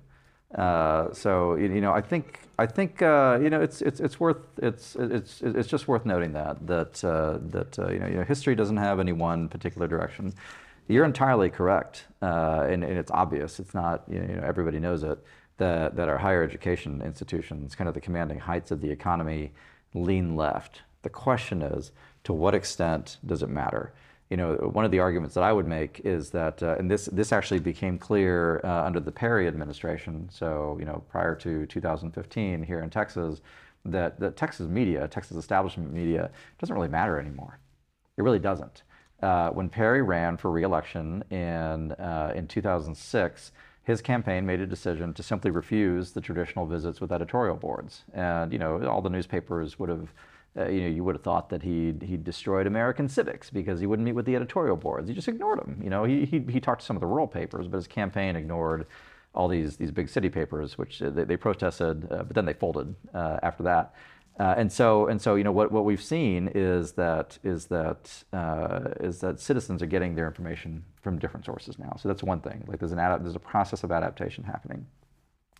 Uh, so you know, I think I think uh, you know it's it's it's worth it's it's it's just worth noting that that uh, that uh, you know you know history doesn't have any one particular direction. You're entirely correct, uh, and, and it's obvious. It's not you know everybody knows it that that our higher education institutions, kind of the commanding heights of the economy, lean left. The question is, to what extent does it matter? You know, one of the arguments that I would make is that, uh, and this this actually became clear uh, under the Perry administration. So, you know, prior to 2015 here in Texas, that the Texas media, Texas establishment media, doesn't really matter anymore. It really doesn't. Uh, when Perry ran for reelection in uh, in 2006, his campaign made a decision to simply refuse the traditional visits with editorial boards, and you know, all the newspapers would have uh, you know, you would have thought that he he destroyed American civics because he wouldn't meet with the editorial boards. He just ignored them. You know, he, he, he talked to some of the rural papers, but his campaign ignored all these these big city papers, which uh, they, they protested, uh, but then they folded uh, after that. Uh, and so and so, you know, what, what we've seen is that is that uh, is that citizens are getting their information from different sources now. So that's one thing. Like there's an ad, there's a process of adaptation happening.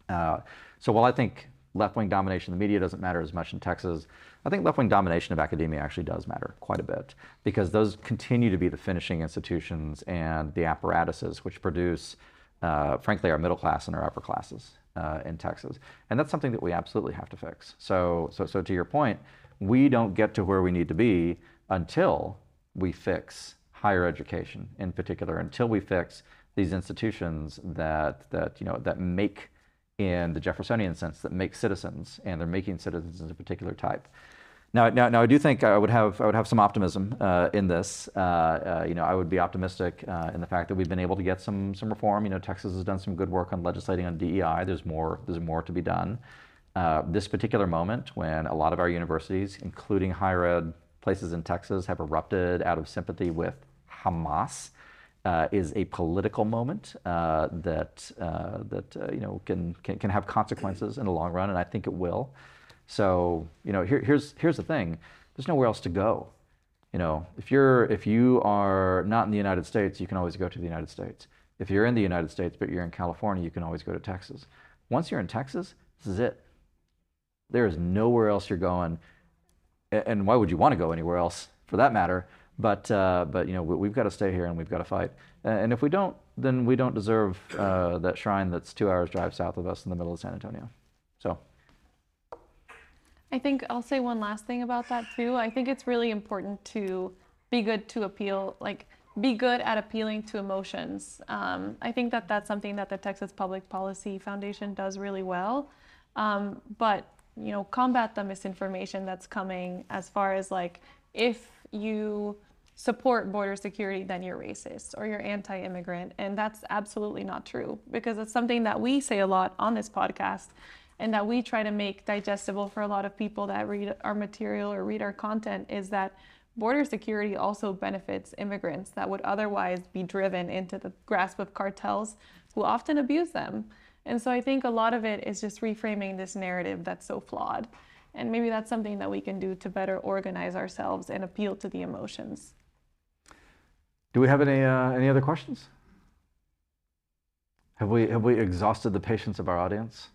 so while I think left wing domination of the media doesn't matter as much in Texas. I think left wing domination of academia actually does matter quite a bit because those continue to be the finishing institutions and the apparatuses which produce, uh, frankly, our middle class and our upper classes uh, in Texas. And that's something that we absolutely have to fix. So, so, so to your point, we don't get to where we need to be until we fix higher education in particular, until we fix these institutions that, that, you know, that make in the Jeffersonian sense that make citizens, and they're making citizens of a particular type. Now, now, now I do think I would have I would have some optimism uh, in this. Uh, uh, you know, I would be optimistic uh, in the fact that we've been able to get some some reform. You know, Texas has done some good work on legislating on DEI. There's more there's more to be done. Uh, this particular moment, when a lot of our universities, including higher ed places in Texas, have erupted out of sympathy with Hamas uh, is a political moment that that you know can, can can have consequences in the long run, and I think it will. So you know, here, here's here's the thing: there's nowhere else to go. You know, if you're if you are not in the United States, you can always go to the United States. If you're in the United States but you're in California, you can always go to Texas. Once you're in Texas, this is it. There is nowhere else you're going, and why would you want to go anywhere else for that matter? But, uh, but you know, we, have got to stay here and we've got to fight. And if we don't, then we don't deserve uh, that shrine that's two hours drive south of us in the middle of San Antonio. So. I think I'll say one last thing about that too. I think it's really important to be good to appeal, like be good at appealing to emotions. Um, I think that that's something that the Texas Public Policy Foundation does really well. Um, but you know, combat the misinformation that's coming as far as like if you support border security, then you're racist or you're anti immigrant. And that's absolutely not true because it's something that we say a lot on this podcast and that we try to make digestible for a lot of people that read our material or read our content is that border security also benefits immigrants that would otherwise be driven into the grasp of cartels who often abuse them. And so I think a lot of it is just reframing this narrative that's so flawed. And maybe that's something that we can do to better organize ourselves and appeal to the emotions. Do we have any uh, any other questions? Have we have we exhausted the patience of our audience?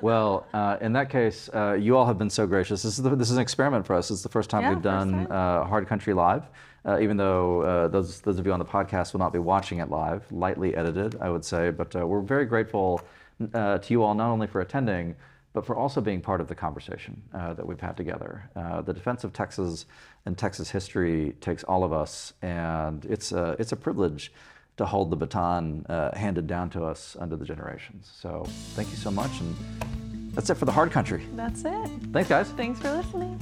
Well, uh, in that case, uh, you all have been so gracious. This is the, this is an experiment for us. It's the first time Yeah, we've done time. uh, Hard Country live. Uh, even though uh, those those of you on the podcast will not be watching it live, lightly edited, I would say. But uh, we're very grateful uh, to you all not only for attending, but for also being part of the conversation uh, that we've had together. Uh, the defense of Texas and Texas history takes all of us, and it's a, it's a privilege to hold the baton uh, handed down to us under the generations. So thank you so much, and that's it for the hard country. That's it. Thanks, guys. Thanks for listening.